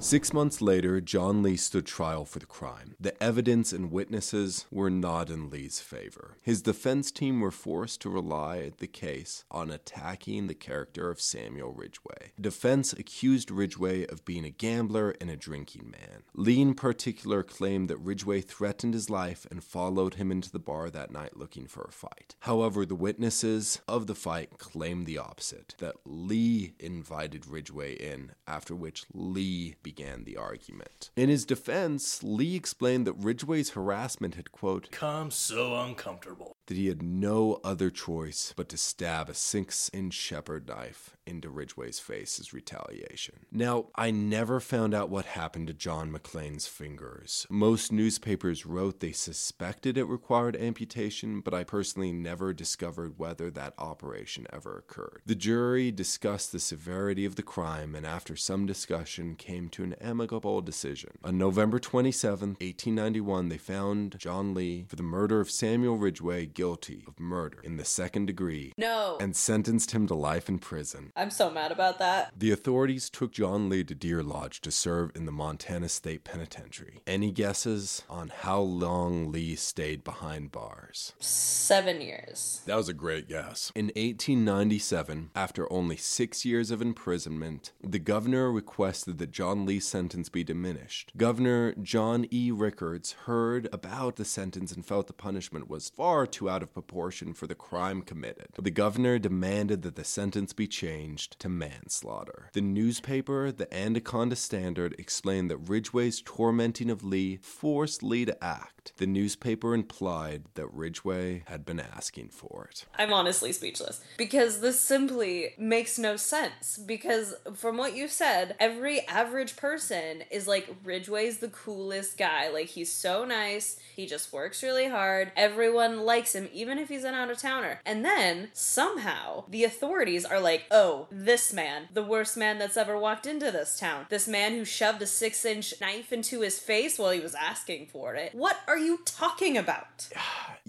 Six months later, John Lee stood trial for the crime. The evidence and witnesses were not in Lee's favor. His defense team were forced to rely the case on attacking the character of Samuel Ridgeway. Defense accused Ridgeway of being a gambler and a drinking man. Lee, in particular, claimed that Ridgeway threatened his life and followed him into the bar that night looking for a fight. However, the witnesses of the fight claimed the opposite that Lee invited Ridgeway in, after which Lee began the argument. In his defense, Lee explained that Ridgeway's harassment had, quote, Come so uncomfortable. that he had no other choice but to stab a six inch shepherd knife into Ridgeway's face as retaliation. Now, I never found out what happened to John McClane's fingers. Most newspapers wrote they suspected it required amputation, but I personally never discovered whether that operation ever occurred. The jury discussed the severity of the crime and, after some discussion, came to an amicable decision. On November 27, 1891, they found John Lee for the murder of Samuel Ridgeway guilty of murder in the second degree No. and sentenced him to life in prison. I'm so mad about that. The authorities took John Lee to Deer Lodge to serve in the Montana State Penitentiary. Any guesses on how long Lee stayed behind bars? Seven years. That was a great guess. In 1897, after only six years of imprisonment, the governor requested that John Lee's sentence be diminished. Governor John E. Rickards heard about the sentence and felt the punishment was far too out of proportion for the crime committed. The governor demanded that the sentence be changed to manslaughter. The newspaper, the Anaconda Standard, explained that Ridgeway's tormenting of Lee forced Lee to act. The newspaper implied that Ridgeway had been asking for it. I'm honestly speechless because this simply makes no sense. Because from what you said, every average person is like Ridgeway's the coolest guy. Like he's so nice. He just works really hard. Everyone likes him. him even if he's an out of towner. And then somehow the authorities are like, oh, this man, the worst man that's ever walked into this town, this man who shoved a six inch knife into his face while he was asking for it. What are you talking about?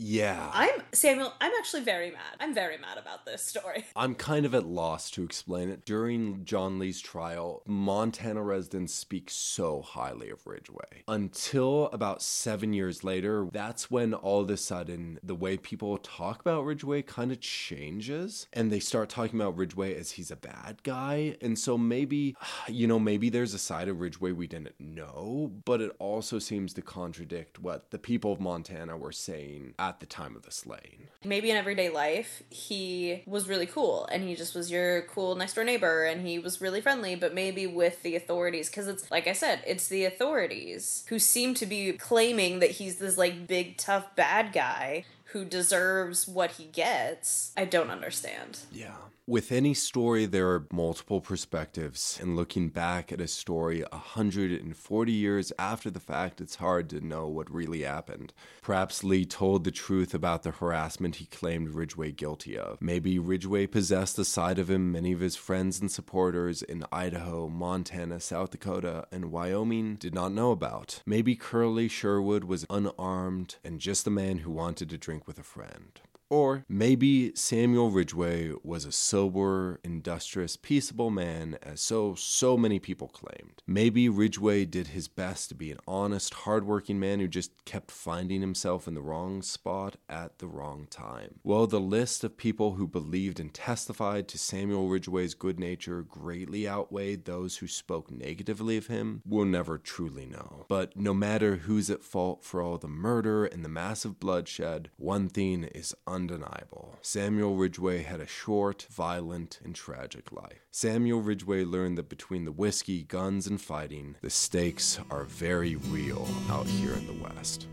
Yeah. I'm Samuel, I'm actually very mad. I'm very mad about this story. I'm kind of at loss to explain it. During John Lee's trial, Montana residents speak so highly of Ridgeway. Until about seven years later, that's when all of a sudden the way people talk about Ridgeway kind of changes and they start talking about Ridgeway as he's a bad guy. And so maybe, you know, maybe there's a side of Ridgeway we didn't know, but it also seems to contradict what the people of Montana were saying at the time of the slaying. Maybe in everyday life, he was really cool and he just was your cool next door neighbor and he was really friendly, but maybe with the authorities, because it's like I said, it's the authorities who seem to be claiming that he's this like big, tough, bad guy who deserves what he gets. I don't understand. Yeah. With any story, there are multiple perspectives, and looking back at a story 140 years after the fact, it's hard to know what really happened. Perhaps Lee told the truth about the harassment he claimed Ridgeway guilty of. Maybe Ridgeway possessed a side of him many of his friends and supporters in Idaho, Montana, South Dakota, and Wyoming did not know about. Maybe Curly Sherwood was unarmed and just a man who wanted to drink with a friend. Or maybe Samuel Ridgeway was a sober, industrious, peaceable man, as so, so many people claimed. Maybe Ridgeway did his best to be an honest, hardworking man who just kept finding himself in the wrong spot at the wrong time. Well, the list of people who believed and testified to Samuel Ridgeway's good nature greatly outweighed those who spoke negatively of him. We'll never truly know. But no matter who's at fault for all the murder and the massive bloodshed, one thing is undeniable. Samuel Ridgeway had a short, violent, and tragic life. Samuel Ridgeway learned that between the whiskey, guns, and fighting, the stakes are very real out here in the West.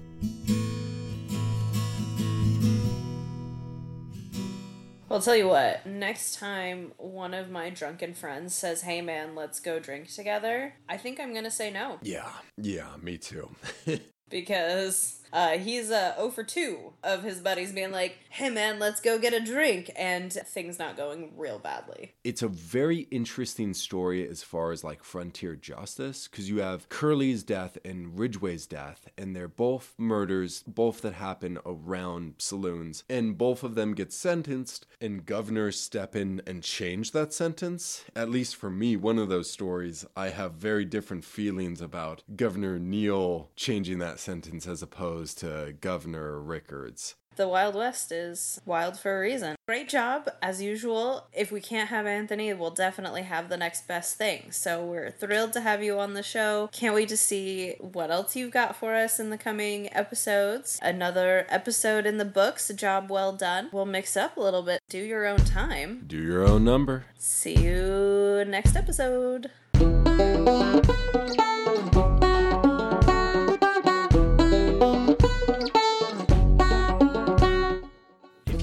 Well, I'll tell you what, next time one of my drunken friends says, hey man, let's go drink together, I think I'm gonna say no. Yeah, yeah, me too. because uh, he's uh, 0 for 2 of his buddies being like, hey man, let's go get a drink, and things not going real badly. it's a very interesting story as far as like frontier justice because you have Curly's death and Ridgeway's death, and they're both murders, both that happen around saloons, and both of them get sentenced, and governors step in and change that sentence. At least for me, one of those stories, I have very different feelings about Governor Neil changing that sentence as opposed to Governor Rickards. The Wild West is wild for a reason. Great job, as usual. If we can't have Anthony, we'll definitely have the next best thing. So we're thrilled to have you on the show. Can't wait to see what else you've got for us in the coming episodes. Another episode in the books, a job well done. We'll mix up a little bit. Do your own time. Do your own number. See you next episode.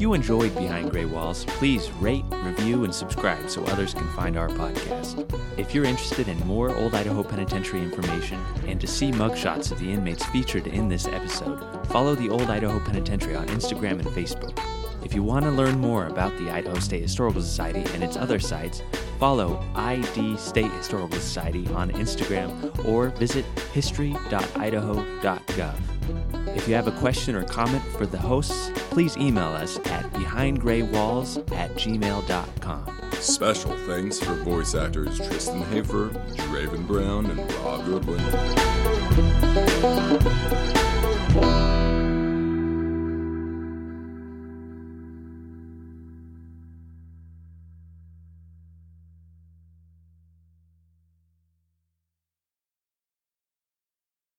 You enjoyed Behind Gray Walls, please rate, review, and subscribe so others can find our podcast. If you're interested in more Old Idaho Penitentiary information and to see mugshots of the inmates featured in this episode, follow the Old Idaho Penitentiary on Instagram and Facebook. If you want to learn more about the Idaho State Historical Society and its other sites, follow ID State Historical Society on Instagram or visit history.idaho.gov. If you have a question or comment for the hosts, please email us at behindgraywalls at gmail.com. Special thanks for voice actors Tristan Hafer, Draven Brown, and Rob Goodwin.